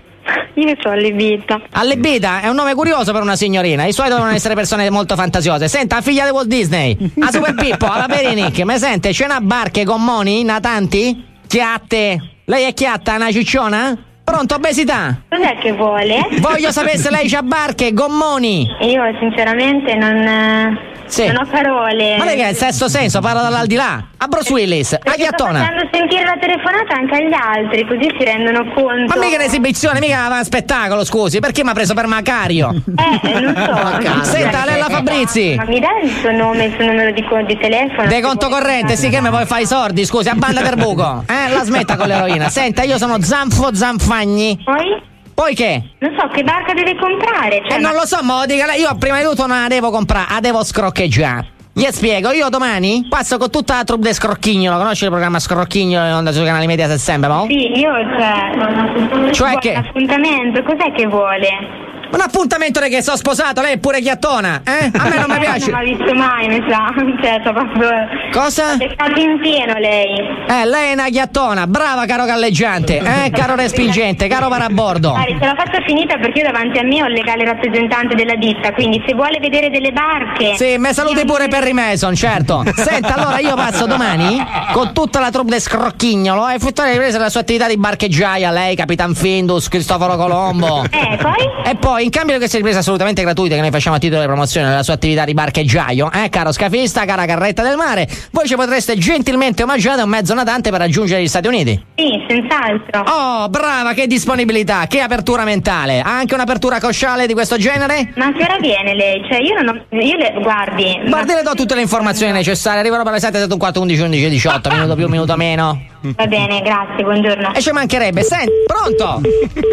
Io sono allibita. Allibita è un nome curioso per una signorina. I suoi devono essere persone molto fantasiose. Senta, figlia di Walt Disney, a Super Pippo, alla Perinic, mi sente? C'è una barche, gommoni, natanti? Chiatte? Lei è chiatta, una cicciona? Pronto, obesità? Cos'è che vuole? Voglio sapere se lei c'ha barche, gommoni. Io sinceramente non, Sì. non ho parole. Ma lei che è il sesto senso, parla dall'aldilà. A Bruce Willis, a Perché sto chiattona. facendo sentire la telefonata anche agli altri, così si rendono conto. Ma mica un'esibizione, mica un spettacolo, scusi. Perché mi ha preso per Macario? Eh, non so. Senta, Lella Fabrizi. Ma mi dà il suo nome, il suo numero di, di telefono? De conto corrente, sì che mi vuoi fare i sordi, scusi, a banda del buco. Eh, la smetta con l'eroina. Senta, io sono Zanfo Zanfagni. Poi? Poi che? Non so che barca deve comprare. Cioè, Eh, non lo so, ma dica lei. Io prima di tutto non la devo comprare, la devo scroccheggiare. Gli spiego, io domani passo con tutta la troupe del Scrocchignolo. Conosci il programma Scrocchignolo in onda sui canali media se sempre, no? Sì, io cioè. Cioè che? Un appuntamento, cos'è che vuole? Un appuntamento di che sono sposato, lei è pure chiattona, eh? A me non mi piace. Non mi ha visto mai, mi sa. Cioè, proprio. Cosa? È stato in pieno lei. Eh, lei è una chiattona, brava caro galleggiante, eh, caro respingente, caro parabordo. Guardi, ce la faccio finita perché io davanti a me ho il legale rappresentante della ditta, quindi se vuole vedere delle barche. Sì, me saluti pure Perry Mason, certo. Senta, allora io passo domani con tutta la troupe del Scrocchignolo a effettuare le riprese della sua attività di barcheggiaia, lei, Capitan Findus, Cristoforo Colombo. Eh, poi? E poi, in cambio di queste riprese assolutamente gratuite che noi facciamo a titolo di promozione della sua attività di barcheggiaio, eh, caro scafista, cara carretta del mare, voi ci potreste gentilmente omaggiare un mezzo natante per raggiungere gli Stati Uniti. Sì, senz'altro. Oh, brava, che disponibilità, che apertura mentale. Ha anche un'apertura cosciale di questo genere? Ma che ora viene lei? Cioè, io non ho. Io le. Guardi. Guardi, le do tutte le informazioni necessarie. Arriverò per le 7, 7, 4, 11, 11, 18. Minuto più, minuto meno. Va bene, grazie, buongiorno. E ci mancherebbe. Senti, pronto?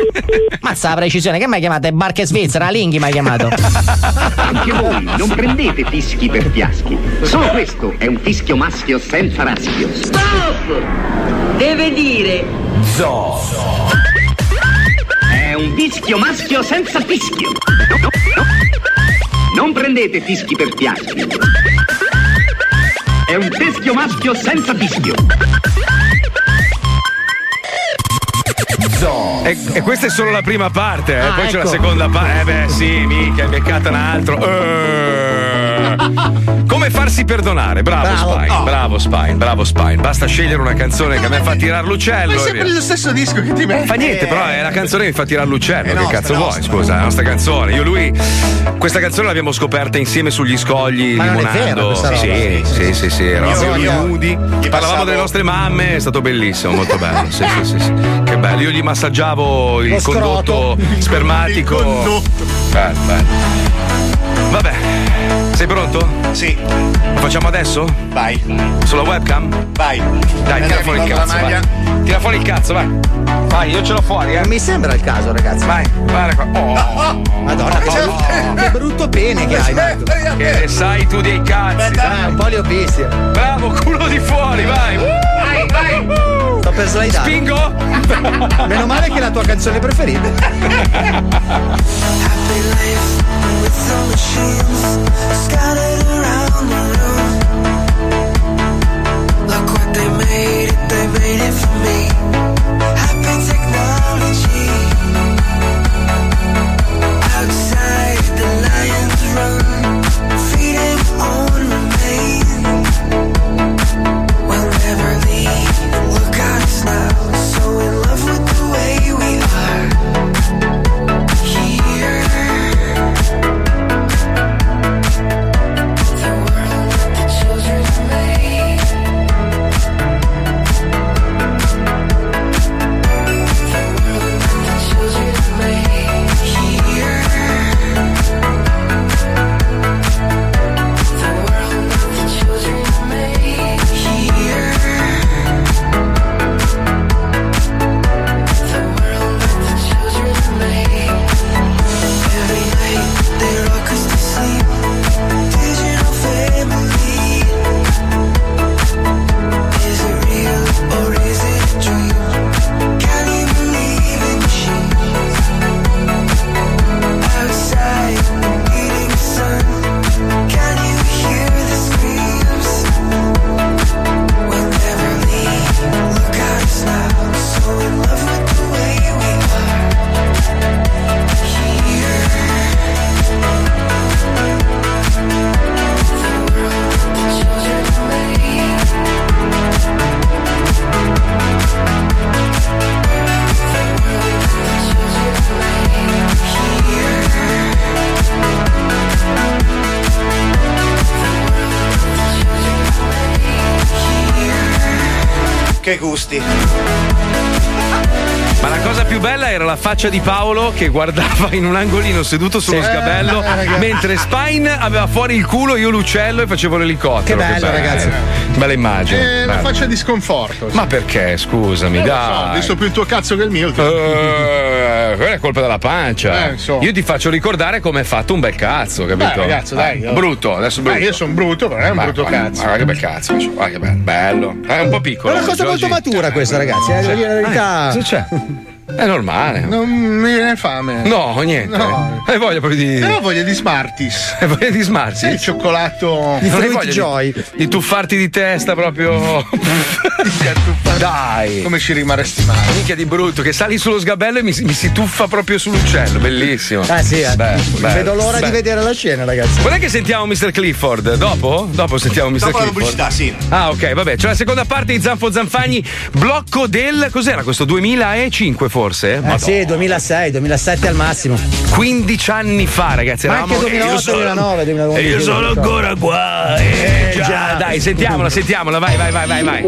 Mazza la precisione. Che mi hai chiamato? Barche Svizzera? Linghi mi hai chiamato. Anche voi non prendete fischi per fiaschi. Solo questo è un fischio maschio senza raschio. Stop! Deve dire Zoo. È un fischio maschio senza fischio. No, no, no. Non prendete fischi per fiaschi. È un teschio maschio senza fischio. E, e questa è solo la prima parte, eh. Ah, poi c'è la ecco. seconda parte. Eh beh, sì, mica, è beccata un altro. Eh. Come farsi perdonare? Bravo, Bravo. Spine, Oh. bravo Spine, bravo Spine. Basta scegliere una canzone che a me fa tirare l'uccello. Ma è sempre lo stesso disco che ti metti. Fa niente, però è la canzone che mi fa tirare l'uccello. È che nostra, cazzo è vuoi? nostra. Scusa, è la nostra canzone. Io lui, questa canzone l'abbiamo scoperta insieme sugli scogli Ma limonando. questa roba. Sì, sì, sì, sì. Eravamo Io- nudi. Parlavamo passavo- delle nostre mamme, è stato bellissimo, molto bello. Sì, sì, sì, sì. Che bello. Io gli massaggiavo il Lo scroto. condotto spermatico. Il condotto. Bello, bello. Vabbè, sei pronto? Sì. Lo facciamo adesso? Vai. Sulla webcam? Vai. Dai, tira fuori il cazzo. Vai. Tira fuori il cazzo, vai. Vai, io ce l'ho fuori, eh. Non mi sembra il caso, ragazzi. Vai, guarda qua. Oh. Madonna, che, che brutto pene che hai, Marco. Che ne sai tu dei cazzi? Ah, un po' li ho visti. Bravo, culo di fuori, vai! Vai, vai! Sto per slidare. Spingo? Meno male che è la tua canzone preferita. they made it for me. Faccia di Paolo che guardava in un angolino seduto sullo Sì. sgabello Eh, mentre Spine aveva fuori il culo, io l'ucello e facevo l'elicottero. Che bello, ragazzi. Bella immagine. È una faccia di sconforto. Ma perché, scusami, so, dai. ho visto più il tuo cazzo che il mio. Eh, quella è colpa della pancia. Eh. Io ti faccio ricordare come è fatto un bel cazzo, capito? Dai, ragazzo, dai. Eh, brutto, adesso brutto. Eh, io sono brutto, però è un Ma- brutto ma- cazzo. Ma che bel cazzo, guarda che bello. È un po' È piccolo. una cosa Giorgi. molto matura questa, ragazzi. Eh, la verità. Cosa c'è? È normale. Non mi viene fame. No, niente. No. Hai voglia proprio di. Però ho voglia di Smarties. Hai voglia di smarti? Sì, il cioccolato. Di Non hai voglia Joy. Di, di tuffarti di testa proprio. Dai. Come ci rimarresti male? Minchia di brutto, che sali sullo sgabello e mi, mi si tuffa proprio sull'uccello. Bellissimo. Ah, sì, eh. Bello, bello, Vedo l'ora di bello. vedere la scena, ragazzi. Quando è che sentiamo Mr. Clifford? Dopo? Dopo sentiamo Mr. Dopo la Clifford. pubblicità, sì. Ah, ok, vabbè. C'è la seconda parte di Zanfo Zanfagni, blocco del. Cos'era questo? 2005 forse? Eh Madonna. sì, 2006, 2007 al massimo. 15 anni fa, ragazzi. Ma Eravamo anche 2008, io sono- 2009, 2011. E io sono ancora qua. Eh, già. Dai, sentiamola, sentiamola. Vai, vai, vai, vai, vai.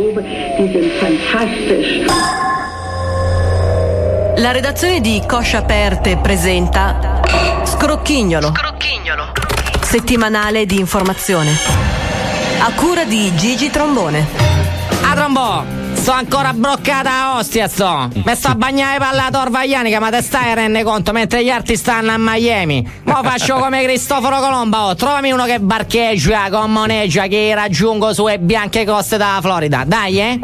La redazione di Coscia Aperte presenta Scrocchignolo. Settimanale di informazione. A cura di Gigi Trombone. A trombò! Sto ancora bloccata a ostia, sto! Mi sto a bagnare per la torvaglianica, ma te stai a rende conto mentre gli altri stanno a Miami. Mo faccio come Cristoforo Colombo, oh, trovami uno che barcheggia, commoneggia, che raggiungo sulle bianche coste della Florida. Dai, eh?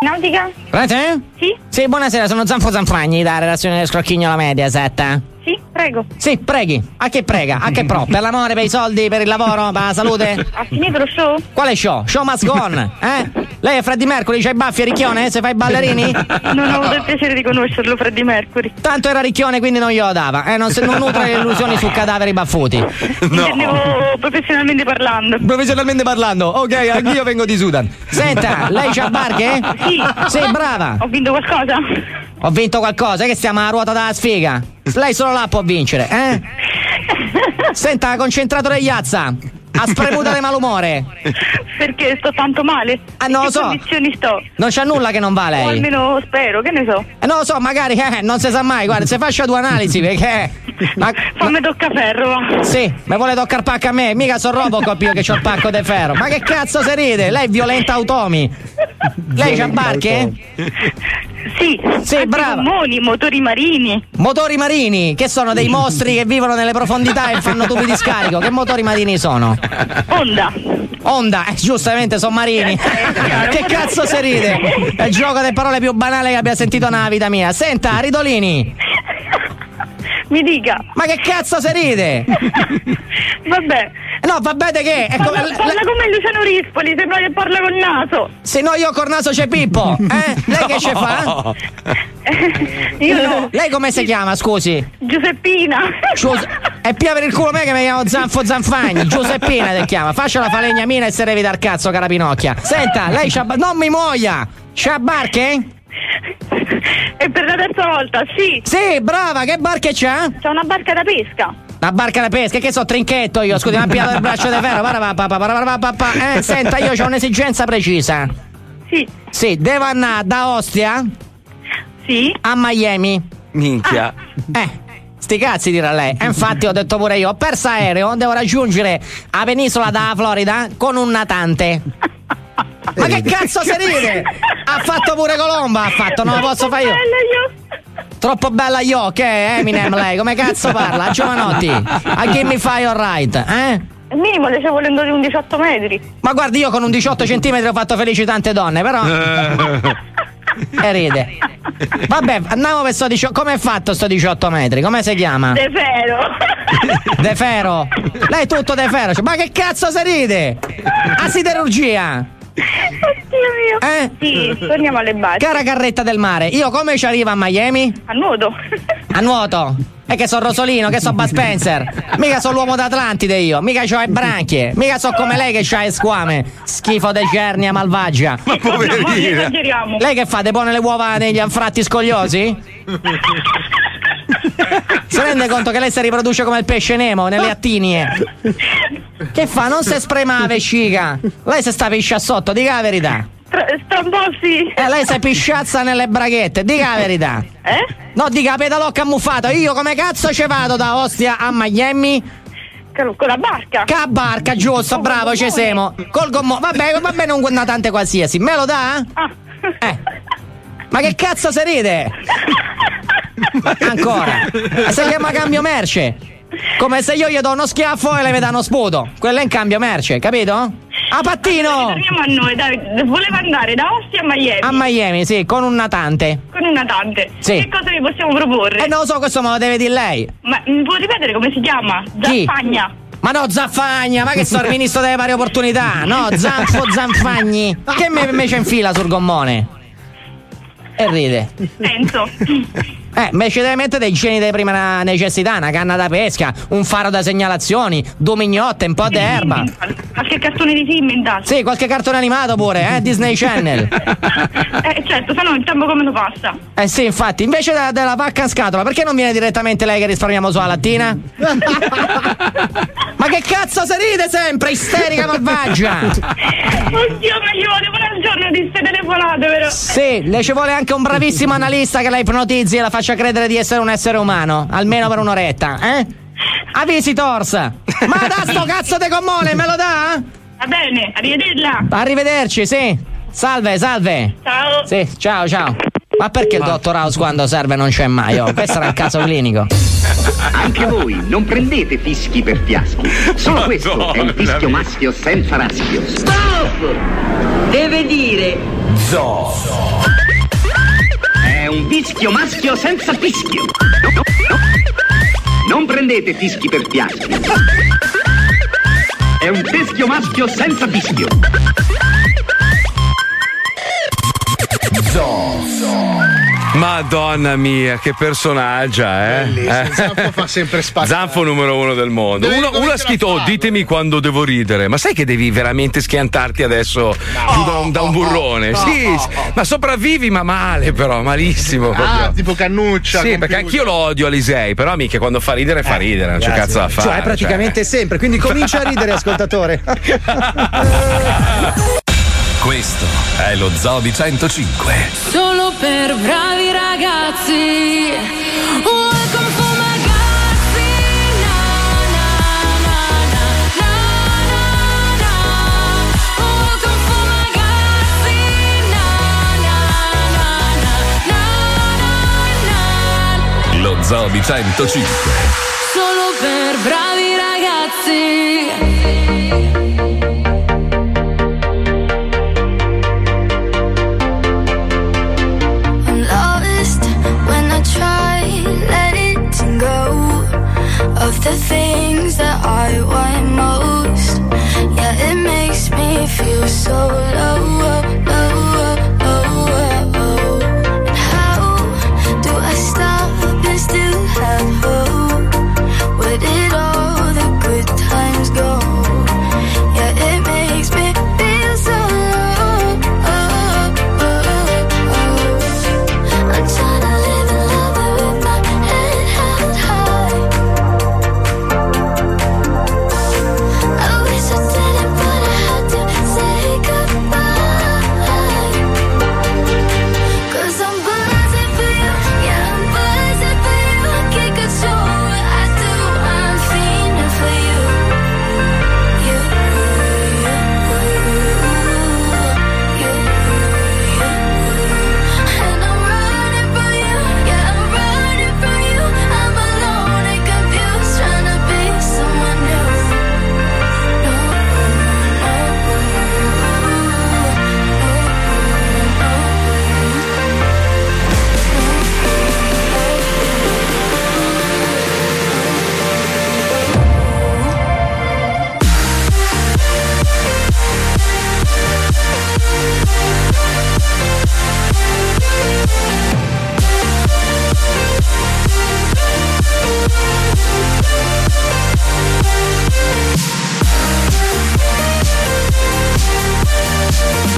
Nautica? Sì? Sì, buonasera, sono Zanfo Zanfragni da redazione del Scrocchignolo Mediaset. Sì, prego. Sì, preghi. A che prega? A che pro? Per l'amore, per i soldi, per il lavoro, per la salute? Ha finito lo show? Quale show? Show must go on, eh? Lei è Freddy Mercury, c'ha i baffi e ricchione? Se fai i ballerini? Non ho avuto il piacere di conoscerlo, Freddy Mercury. Tanto era ricchione, quindi non glielo dava. Eh, non, non nutre le illusioni su cadaveri baffuti. Intendevo professionalmente parlando. Professionalmente parlando, ok, anch'io vengo di Sudan. Senta, lei c'ha barche? Sì. Sì, brava. Ho vinto qualcosa? Ho vinto qualcosa, che stiamo alla ruota della sfiga. Lei solo là può vincere, eh? Senta, concentrato Iazza. Ha spremuta di malumore. Perché sto tanto male? Ah, non lo so. condizioni sto? Non c'ha nulla che non va O lei. almeno spero, che ne so. Eh, non lo so, magari eh, non si sa mai. Guarda, se faccia due analisi perché. Ma, Fammi toccaferro, va. sì, mi vuole toccare pacco a me. Mica sono Robocop io che ho il pacco di ferro. Ma che cazzo si ride? Lei è violenta automi. Lei c'ha barche? Sì, Sì, brava. gommoni, motori marini. Motori marini, che sono dei mostri che vivono nelle profondità e fanno tubi di scarico. Che motori marini sono? Onda. Onda, eh, giustamente sono marini. che cazzo si ride? È il gioco delle parole più banali che abbia sentito nella vita mia. Senta, Ridolini. Mi dica. Ma che cazzo si ride? Vabbè. No, vabbè de che? È Parla, come- parla come Luciano Rispoli, sembra che parla col naso. Se no io col naso c'è Pippo, eh? Lei che ci fa? Io no. Lei come si chiama, scusi? Giuseppina. Giuse- è pia per il culo me che mi chiamo Zanfo Zanfagni, Giuseppina ti chiama. Faccia la falegnamina e se revi dal cazzo, cara Pinocchia. Senta, lei c'ha. Non mi muoia! C'ha barche? E per la terza volta, sì. Sì, brava, che barche c'ha? C'è una barca da pesca. La barca da pesca, che so, trinchetto io, scusi, mi ha pigliato il braccio di ferro. Eh, senta, io ho un'esigenza precisa. Sì. Sì, devo andare da Ostia? Sì. A Miami. Minchia. Eh, sti cazzi dirà lei. E infatti ho detto pure io, ho perso aereo, devo raggiungere la penisola della Florida con un natante. Ma che cazzo si ride? Ha fatto pure Colomba, ha fatto, non lo posso fare io. Troppo bella agli occhi, eh, Eminem lei, come cazzo parla? A Giovanotti, a chi mi fai alright, eh? Il minimo le c'è volendo di un 18 metri. Ma guardi, io con un 18 cm ho fatto felici tante donne, però. E ride. Vabbè, andiamo per sto 18. Come è fatto sto 18 metri? Come si chiama? De Fero. De Fero. Lei è tutto De Fero. Ma che cazzo si ride? A siderurgia. Oddio mio. Eh? Sì, torniamo alle basi. Cara carretta del mare, io come ci arrivo a Miami? A nuoto. A nuoto. E che so Rosolino, che so Bud Spencer. Mica so l'uomo d'Atlantide io. Mica c'ho le branchie. Mica so come lei che c'ha le squame. Schifo de cernia malvagia. Ma Non esageriamo. Lei che fa? Depone le uova negli anfratti scogliosi? Si rende conto che lei si riproduce come il pesce Nemo nelle attinie? Che fa? Non si sprema la vescica. Lei si sta piscia sotto, dica la verità. Tra- Strambossi. E lei si pisciazza nelle braghette, dica la verità. Eh? No, dica pedalocca ammuffata. Io come cazzo ci vado da Ostia a Miami? Con la barca. Ca barca, giusto, bravo, ci siamo. Col gommone. Vabbè, va bene un natante qualsiasi. Me lo dà? Eh. Ma che cazzo si ride? Ancora. Si chiama cambio merce. Come se io gli do uno schiaffo e lei mi dà uno sputo. Quello è in cambio merce, capito? A pattino! Torniamo a noi, dai. Voleva andare da Ostia a Miami. A Miami, sì, con un natante. Con un natante. Sì. Che cosa vi possiamo proporre? Eh, non lo so, questo me lo deve dire lei. Ma mi può ripetere come si chiama? Chi? Zaffagna. Ma no, Zaffagna, ma che sono il ministro delle pari opportunità? No, Zanfo Zanfagni. Che me, me c'è in fila sul gommone? E ride. Penso. Eh, invece deve mettere dei geni di prima necessità, una canna da pesca, un faro da segnalazioni, due mignotte, un po' di erba. Qualche cartone di Simmental. Sì, qualche cartone animato pure, eh, Disney Channel. Eh certo, se no il tempo come lo passa? Eh sì, infatti, invece della, della vacca in scatola, perché non viene direttamente lei che risparmiamo sulla lattina? Ma che cazzo si ride sempre, isterica malvagia? Oddio, ma vuole pure al giorno di ste telefonate, vero? Sì, le ci vuole anche un bravissimo analista che la ipnotizzi e la faccia credere di essere un essere umano, almeno per un'oretta, eh? A Visitors! Ma da sto cazzo di gommone, me lo dà? Va bene, arrivederla. Arrivederci, sì. Salve, salve. Ciao. Sì, ciao, ciao. Ma perché il dottor House quando serve non c'è mai? Oh, questo era un caso clinico. Anche voi non prendete fischi per fiaschi. Solo questo è un fischio maschio senza raschio. Stop! Deve dire Zo. Un fischio maschio senza fischio. No, no, no. Non prendete fischi per fiaschi. È un fischio maschio senza fischio. Madonna mia, che personaggio, eh? Bellissimo, Eh. Zanfo fa sempre spaccare. Zanfo numero uno del mondo. Uno, uno ha scritto: "Oh, farlo." ditemi quando devo ridere. Ma sai che devi veramente schiantarti adesso giù da, un, da un burrone? no, sì, no. sì. ma sopravvivi, ma male, però, malissimo. Ah, proprio. tipo cannuccia. Sì, perché anch'io lo odio Alisei, però mica quando fa ridere fa ridere, non c'è Grazie. cazzo da fare. Cioè, praticamente sempre, quindi comincia a ridere, ascoltatore. Questo è lo Zoo di 105. Solo per bravi ragazzi. Welcome for my Zoo di 105. Solo per bravi ragazzi. Of the things that I want most. Yeah, it makes me feel so low,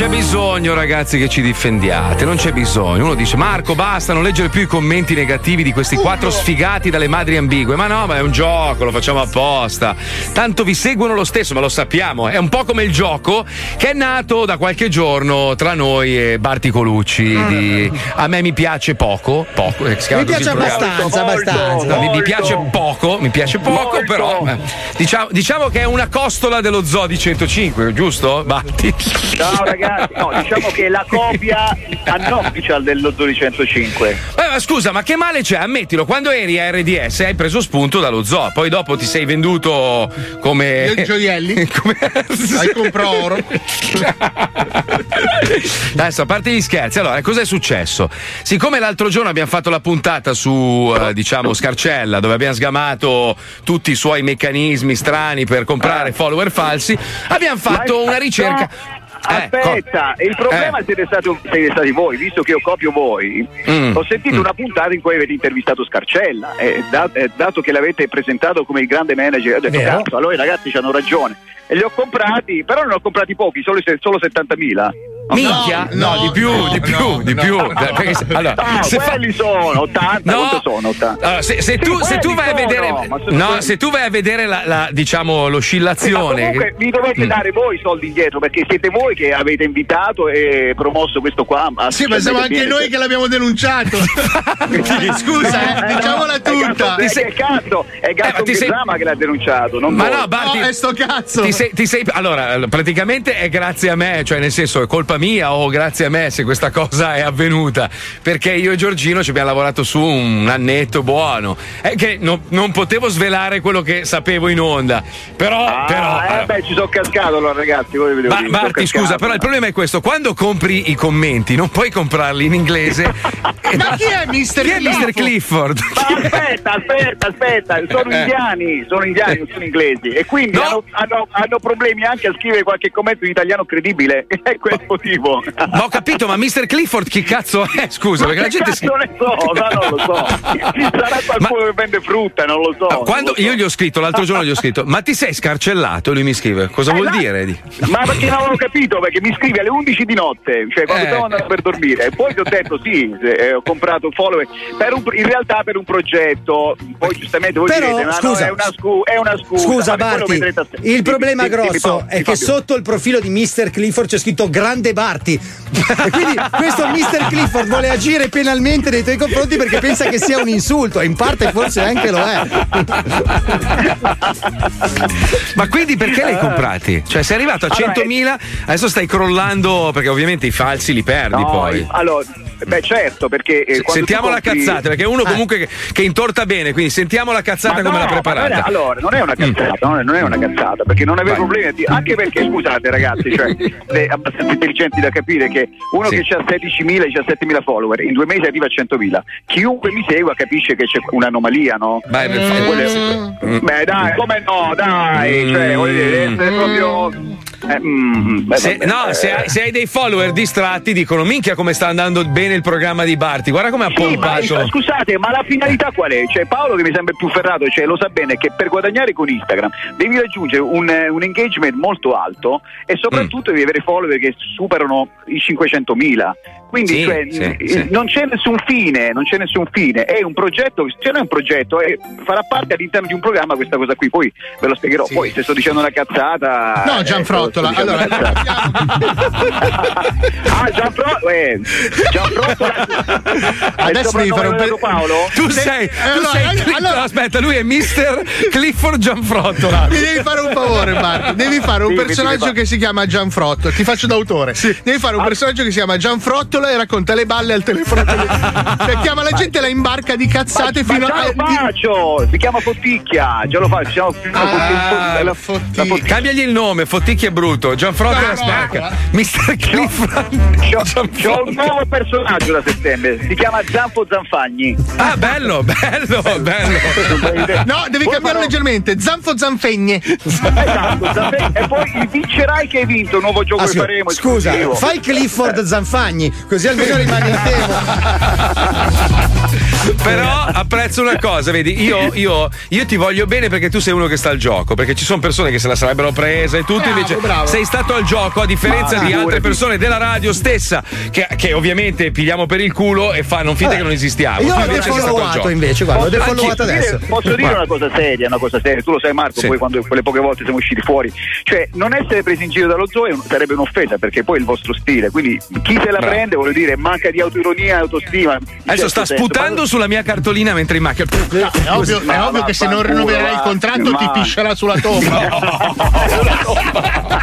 c'è bisogno, ragazzi, che ci difendiate. Non c'è bisogno. Uno dice: Marco, basta, non leggere più i commenti negativi di questi quattro sfigati dalle madri ambigue. Ma no, ma è un gioco, lo facciamo apposta. Tanto vi seguono lo stesso, ma lo sappiamo. È un po' come il gioco che è nato da qualche giorno tra noi e Barti Colucci. di A me mi piace poco. Poco. eh, Mi piace il programma. abbastanza, abbastanza. No, mi, mi piace poco, mi piace poco, però eh, diciamo, diciamo che è una costola dello Zoo di 105, giusto? Batti. Ciao ragazzi, no, diciamo che è la copia unofficial dello 205. Eh, ma scusa, ma che male c'è? Ammettilo, quando eri a RDS hai preso spunto dallo zoo, poi dopo ti sei venduto come. Io gioielli? come... Hai compro oro. Adesso, a parte gli scherzi, allora, cosa è successo? Siccome l'altro giorno abbiamo fatto la puntata su, eh, diciamo, Scarcella, dove abbiamo sgamato tutti i suoi meccanismi strani per comprare follower falsi, abbiamo fatto una ricerca. Eh, Aspetta, il problema Eh. siete, stati, siete stati voi, visto che io copio voi. Mm. Ho sentito Mm. una puntata in cui avete intervistato Scarcella e da- eh, dato che l'avete presentato come il grande manager, ho detto Vero. cazzo, allora i ragazzi hanno ragione. E li ho comprati, però ne ho comprati pochi, solo, solo 70.000. Minchia? No, di più, di più, di più. Perché se- allora, se fa- quelli sono 80, No. sono 80? Allora, se, se tu, se tu vai a vedere, no, se tu vai a vedere la, la, diciamo, l'oscillazione. comunque vi dovete Mm. dare voi i soldi indietro perché siete voi che avete invitato e promosso questo qua. ma Sì, ma siamo anche bene, noi che l'abbiamo denunciato. Scusa, eh, diciamola tutta. È il cazzo, è Gatto Eh, ti sei- che l'ha denunciato, non Ma voi. no, Barti, No, è sto cazzo. Ti sei, ti sei- allora, praticamente è grazie a me, cioè nel senso è colpa mia o grazie a me se questa cosa è avvenuta, perché io e Giorgino ci abbiamo lavorato su un annetto buono. È che no- non potevo svelare quello che sapevo in onda. Però, Ah, però eh, beh, ci sono cascato allora, ragazzi. Voi devo Ma Marti, scusa, però il problema è questo: quando compri i commenti, non puoi comprarli in inglese. Ma chi è Mr. Chi è Mr. Clifford? Ma aspetta, aspetta, aspetta, sono Eh. indiani, sono indiani, non sono inglesi e quindi hanno, hanno- hanno problemi anche a scrivere qualche commento in italiano credibile. È quel motivo. Ma ho capito, ma Mr. Clifford chi cazzo è? Scusa, perché la gente si. Non ne so, ma non lo so. Sarà qualcuno che vende frutta, non lo so. Quando io gli ho scritto, l'altro giorno gli ho scritto, ma ti sei scarcellato? Lui mi scrive, cosa Eh, vuol là- dire? Di- Ma perché non avevo capito? Perché mi scrivi alle 11 di notte, cioè quando Eh. stavo andando per dormire. E poi ti ho detto sì, eh, ho comprato un follower, per un- in realtà per un progetto. Poi giustamente voi Però, direte, ma scusa. no, è una, scu- è una scusa. Scusa Barti, vedrete il problema grosso è che sotto il profilo di Mr. Clifford c'è scritto Grande Barti. E quindi questo Mr. Clifford vuole agire penalmente nei tuoi confronti perché pensa che sia un insulto e in parte forse anche lo è. Ma quindi perché li hai comprati? Cioè, sei arrivato a Allora, 100.000, adesso stai crollando perché ovviamente i falsi li perdi No, poi. Allora, beh certo, perché... eh, Sentiamo la compri- cazzata, perché è uno Eh. comunque che, che intorta bene, quindi sentiamo la cazzata Ma come no, l'ha preparata. non è- allora, non è una cazzata, non, è, non è una cazzata, perché non aveva problemi dire, anche perché scusate ragazzi, cioè, siete abbastanza intelligenti da capire che uno Sì. che ha 16.000 e 17.000 follower, in due mesi arriva a 100.000. Chiunque mi segua capisce che c'è un'anomalia, no? Beh, per favore. quello è- Mm. Beh dai, come no, dai, cioè, voglio dire, deve essere proprio... eh, mm, beh, Se, vabbè, no, eh. se hai, se hai dei follower distratti dicono minchia come sta andando bene il programma di Barti, guarda come ha Sì, ma pompato. scusate, ma la finalità qual è? Cioè, Paolo che mi sembra più ferrato, cioè, lo sa bene che per guadagnare con Instagram devi raggiungere un, eh, un engagement molto alto e soprattutto devi avere follower che superano i 500.000. Quindi Sì, cioè, sì, eh, sì. non c'è nessun fine, non c'è nessun fine. È un progetto, cioè non è un progetto, è- farà parte all'interno di un programma questa cosa qui. Poi ve lo spiegherò. Poi se sto dicendo una cazzata. No, eh, Gianfrottola. dicendo Allora, una cazzata. ah, Gianfrottola. Eh, Gianfrottola. Adesso devi fare un per pe- Paolo? Tu Se- sei, tu allora, sei allora- allora- aspetta, lui è Mr. Clifford Gianfrottola. Mi devi fare un favore, Marco. Devi fare un Dimmi, personaggio che si chiama Gianfrottola. Ti faccio d'autore. Devi fare Ah. un personaggio che si chiama Gianfrottola e racconta le balle al telefono. cioè, chiama la gente e la imbarca di cazzate ma fino già a. lo faccio, si chiama Fotticchia, già lo faccio, Ah, la- Fotticchia. Cambiagli il nome, Fotticchia è brutto. Gianfrotto No, la no, spacca. Mr. Clifford. C'ho, c'ho un nuovo personaggio da settembre, si chiama Zanfo Zanfagni. Ah, bello, bello, bello. No, devi Poi cambiare farò- leggermente. Zanfo Zanfegne. Esatto, Zanfagni. e poi il vincerai che hai vinto, un nuovo gioco Ah, che scusa, faremo. scusa, esclusivo. fai Clifford Zanfagni, così almeno rimane in tema. Però apprezzo una cosa, vedi, io, io- io ti voglio bene perché tu sei uno che sta al gioco, perché ci sono persone che se la sarebbero presa e tutto, Bravo, invece bravo. sei stato al gioco a differenza Ma di altre persone della radio stessa che, che ovviamente pigliamo per il culo e fanno finta che non esistiamo. Io l'ho defollowato invece, guarda, l'ho Posso- defollowato adesso. dire- Posso dire una cosa seria, una cosa seria, tu lo sai Marco, Sì. poi quando quelle poche volte siamo usciti fuori, cioè non essere presi in giro dallo zoo sarebbe un'offesa perché poi è il vostro stile, quindi chi se la Bravo. prende voglio dire manca di autoironia e autostima. Adesso certo sta senso. sputando sulla mia cartolina mentre in macchina. No, è ovvio, Ma è ovvio che se non rinnoverai il va. contratto Ma- ti piscerà sulla tomba.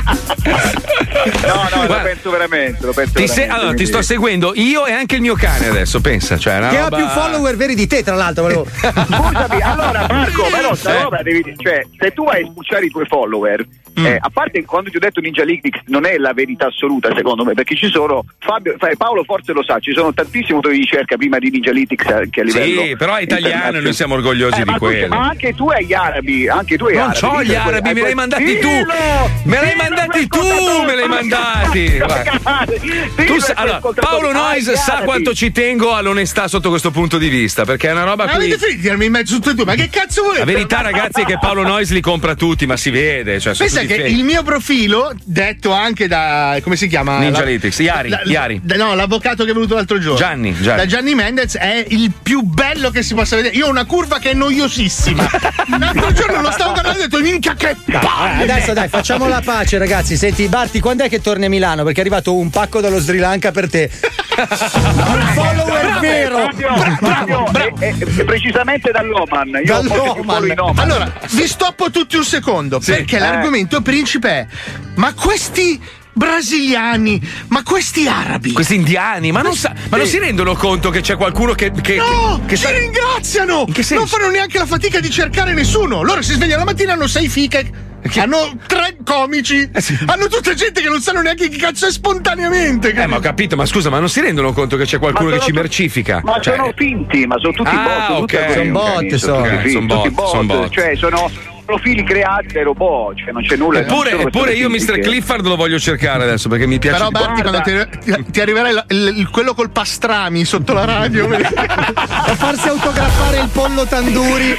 No, no, lo Guarda, penso veramente, lo penso Ti, se- veramente, allora, ti sto seguendo io e anche il mio cane adesso, pensa. Cioè, una Che ha roba- più follower veri di te, tra l'altro. volevo- Scusami, allora Marco, però sta Eh. roba devi cioè, se tu vai a spulciare i tuoi follower, Mm. eh, a parte quando ti ho detto Ninja Lignix non è la verità assoluta secondo me, perché ci sono Fabio, fa- Paolo forse lo sa, ci sono tantissimi motori di ricerca prima di Ninja Lignix anche a livello Sì, però è italiano e noi siamo orgogliosi Eh, di quello. ma anche tu hai gli arabi, anche tu hai Non arabi. c'ho gli Hai arabi, quel- me l'hai mandati tu. Me l'hai Dillo mandati tu, me l'hai mandati. Guarda. Dillo Tu ai sa- allora, ascoltatori, Paolo hai Noyes sa quanto ci tengo all'onestà sotto questo punto di vista, perché è una roba Ma qui. avete finito di dirmi in mezzo tutti e due? Ma che cazzo volete? La verità, ragazzi, è che Paolo Noyes li compra tutti, ma si vede. Cioè, sono Pensa fake. il mio profilo, detto anche da. come si chiama? Ninja Lytics, Iari, la- Iari. da- no, l'avvocato che è venuto l'altro giorno. Gianni, Gianni. Da Gianni Mendez è il più bello che si possa vedere. Io ho una curva che è noiosissima. L'altro giorno lo stavo guardando e ho detto, minchia che palle! adesso dai, facciamo la pace, ragazzi. Senti, Barti, quando è che torni a Milano? Perché è arrivato un pacco dallo Sri Lanka per te. Un follower vero. E- e- e precisamente dall'Oman. Io ho molti più follow in Oman. Allora, vi stoppo tutti un secondo Sì. perché Eh. l'argomento principe è: ma questi brasiliani, ma questi arabi. Questi indiani, ma non, sa- ma non si rendono conto che c'è qualcuno che. che No, che si sa- ringraziano! che? Non fanno neanche la fatica di cercare nessuno. Loro si svegliano la mattina, hanno sei fiche. Hanno tre comici. Hanno tutta gente che non sanno neanche chi cazzo è spontaneamente. Eh, ma ho capito, ma scusa, ma non si rendono conto che c'è qualcuno che ci sono- mercifica? Ma Cioè- sono finti, ma sono tutti Ah, bot. ok, tutte quelle Son bot, sono. tutti Ok, finti, son tutti bot, son bot. Cioè, sono profili creati dai robot, cioè non c'è nulla. Eppure, eppure io, Mr. Clifford, lo voglio cercare adesso perché mi piace. Però, Barti, quando ti, ti- arriverà il, il- il- quello col pastrami sotto la radio. A farsi autografare il pollo tanduri.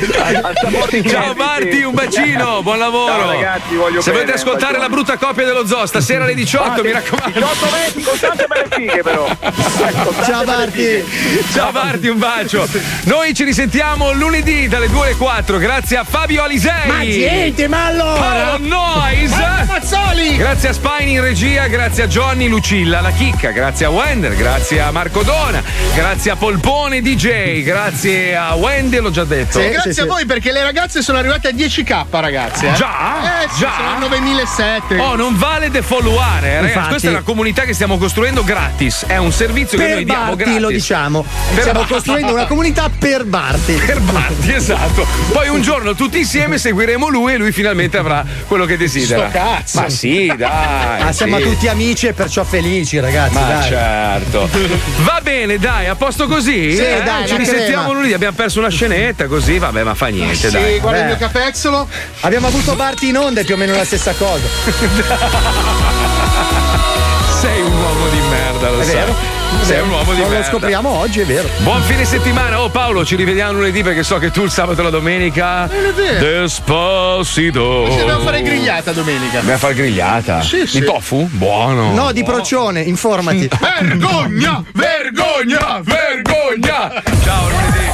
Ciao Marti, un bacino, buon lavoro. Ciao, ragazzi, Se volete ascoltare bacione. la brutta copia dello zoo, stasera alle 18, mi raccomando. 18 20 con tante belle fighe, però. Ciao Marti. Ciao Marti, un bacio. Noi ci risentiamo lunedì dalle 2 alle 4, grazie a Fabio Alisei. Niente, ma allora? Paolo Noise. Mazzoli. Grazie a Spine in regia, grazie a Johnny Lucilla la chicca, grazie a Wender, grazie a Marco Dona, grazie a Polpone DJ, grazie a Wendy, l'ho già detto. E grazie a voi perché le ragazze sono arrivate a 10k, ragazzi. Eh? Già? Eh, sì, Già? sono 9007. Oh, non vale defolloware, eh, ragazzi. Infatti. Questa è una comunità che stiamo costruendo gratis. È un servizio che Per noi diamo Barti gratis. lo diciamo. Per Stiamo Barti. costruendo una comunità per Barti. Per Barti, esatto. Poi un giorno tutti insieme seguiremo lui e lui finalmente avrà quello che desidera. Sto cazzo. Ma sì, dai. Ma siamo sì. tutti amici e perciò felici, ragazzi. Ma dai. certo. Va bene, dai, a posto così? Sì, Eh, dai, ci risentiamo lunedì. Abbiamo perso una scenetta così, vabbè, ma fa niente, Sì, dai. guarda il Beh. mio capezzolo. Abbiamo avuto Barti in onda, è più o meno la stessa cosa. Sei un uomo di merda, lo È sai. vero? Sei un uomo di non merda. Lo scopriamo oggi, è vero. Buon fine settimana. Oh Paolo, ci rivediamo lunedì perché so che tu il sabato e la domenica. Lunedì. Desposito. Ci dobbiamo fare grigliata domenica. Dobbiamo fare grigliata. Sì, sì. Di tofu? Buono. No, di procione, informati. Vergogna! Vergogna! Vergogna! Ciao, lunedì.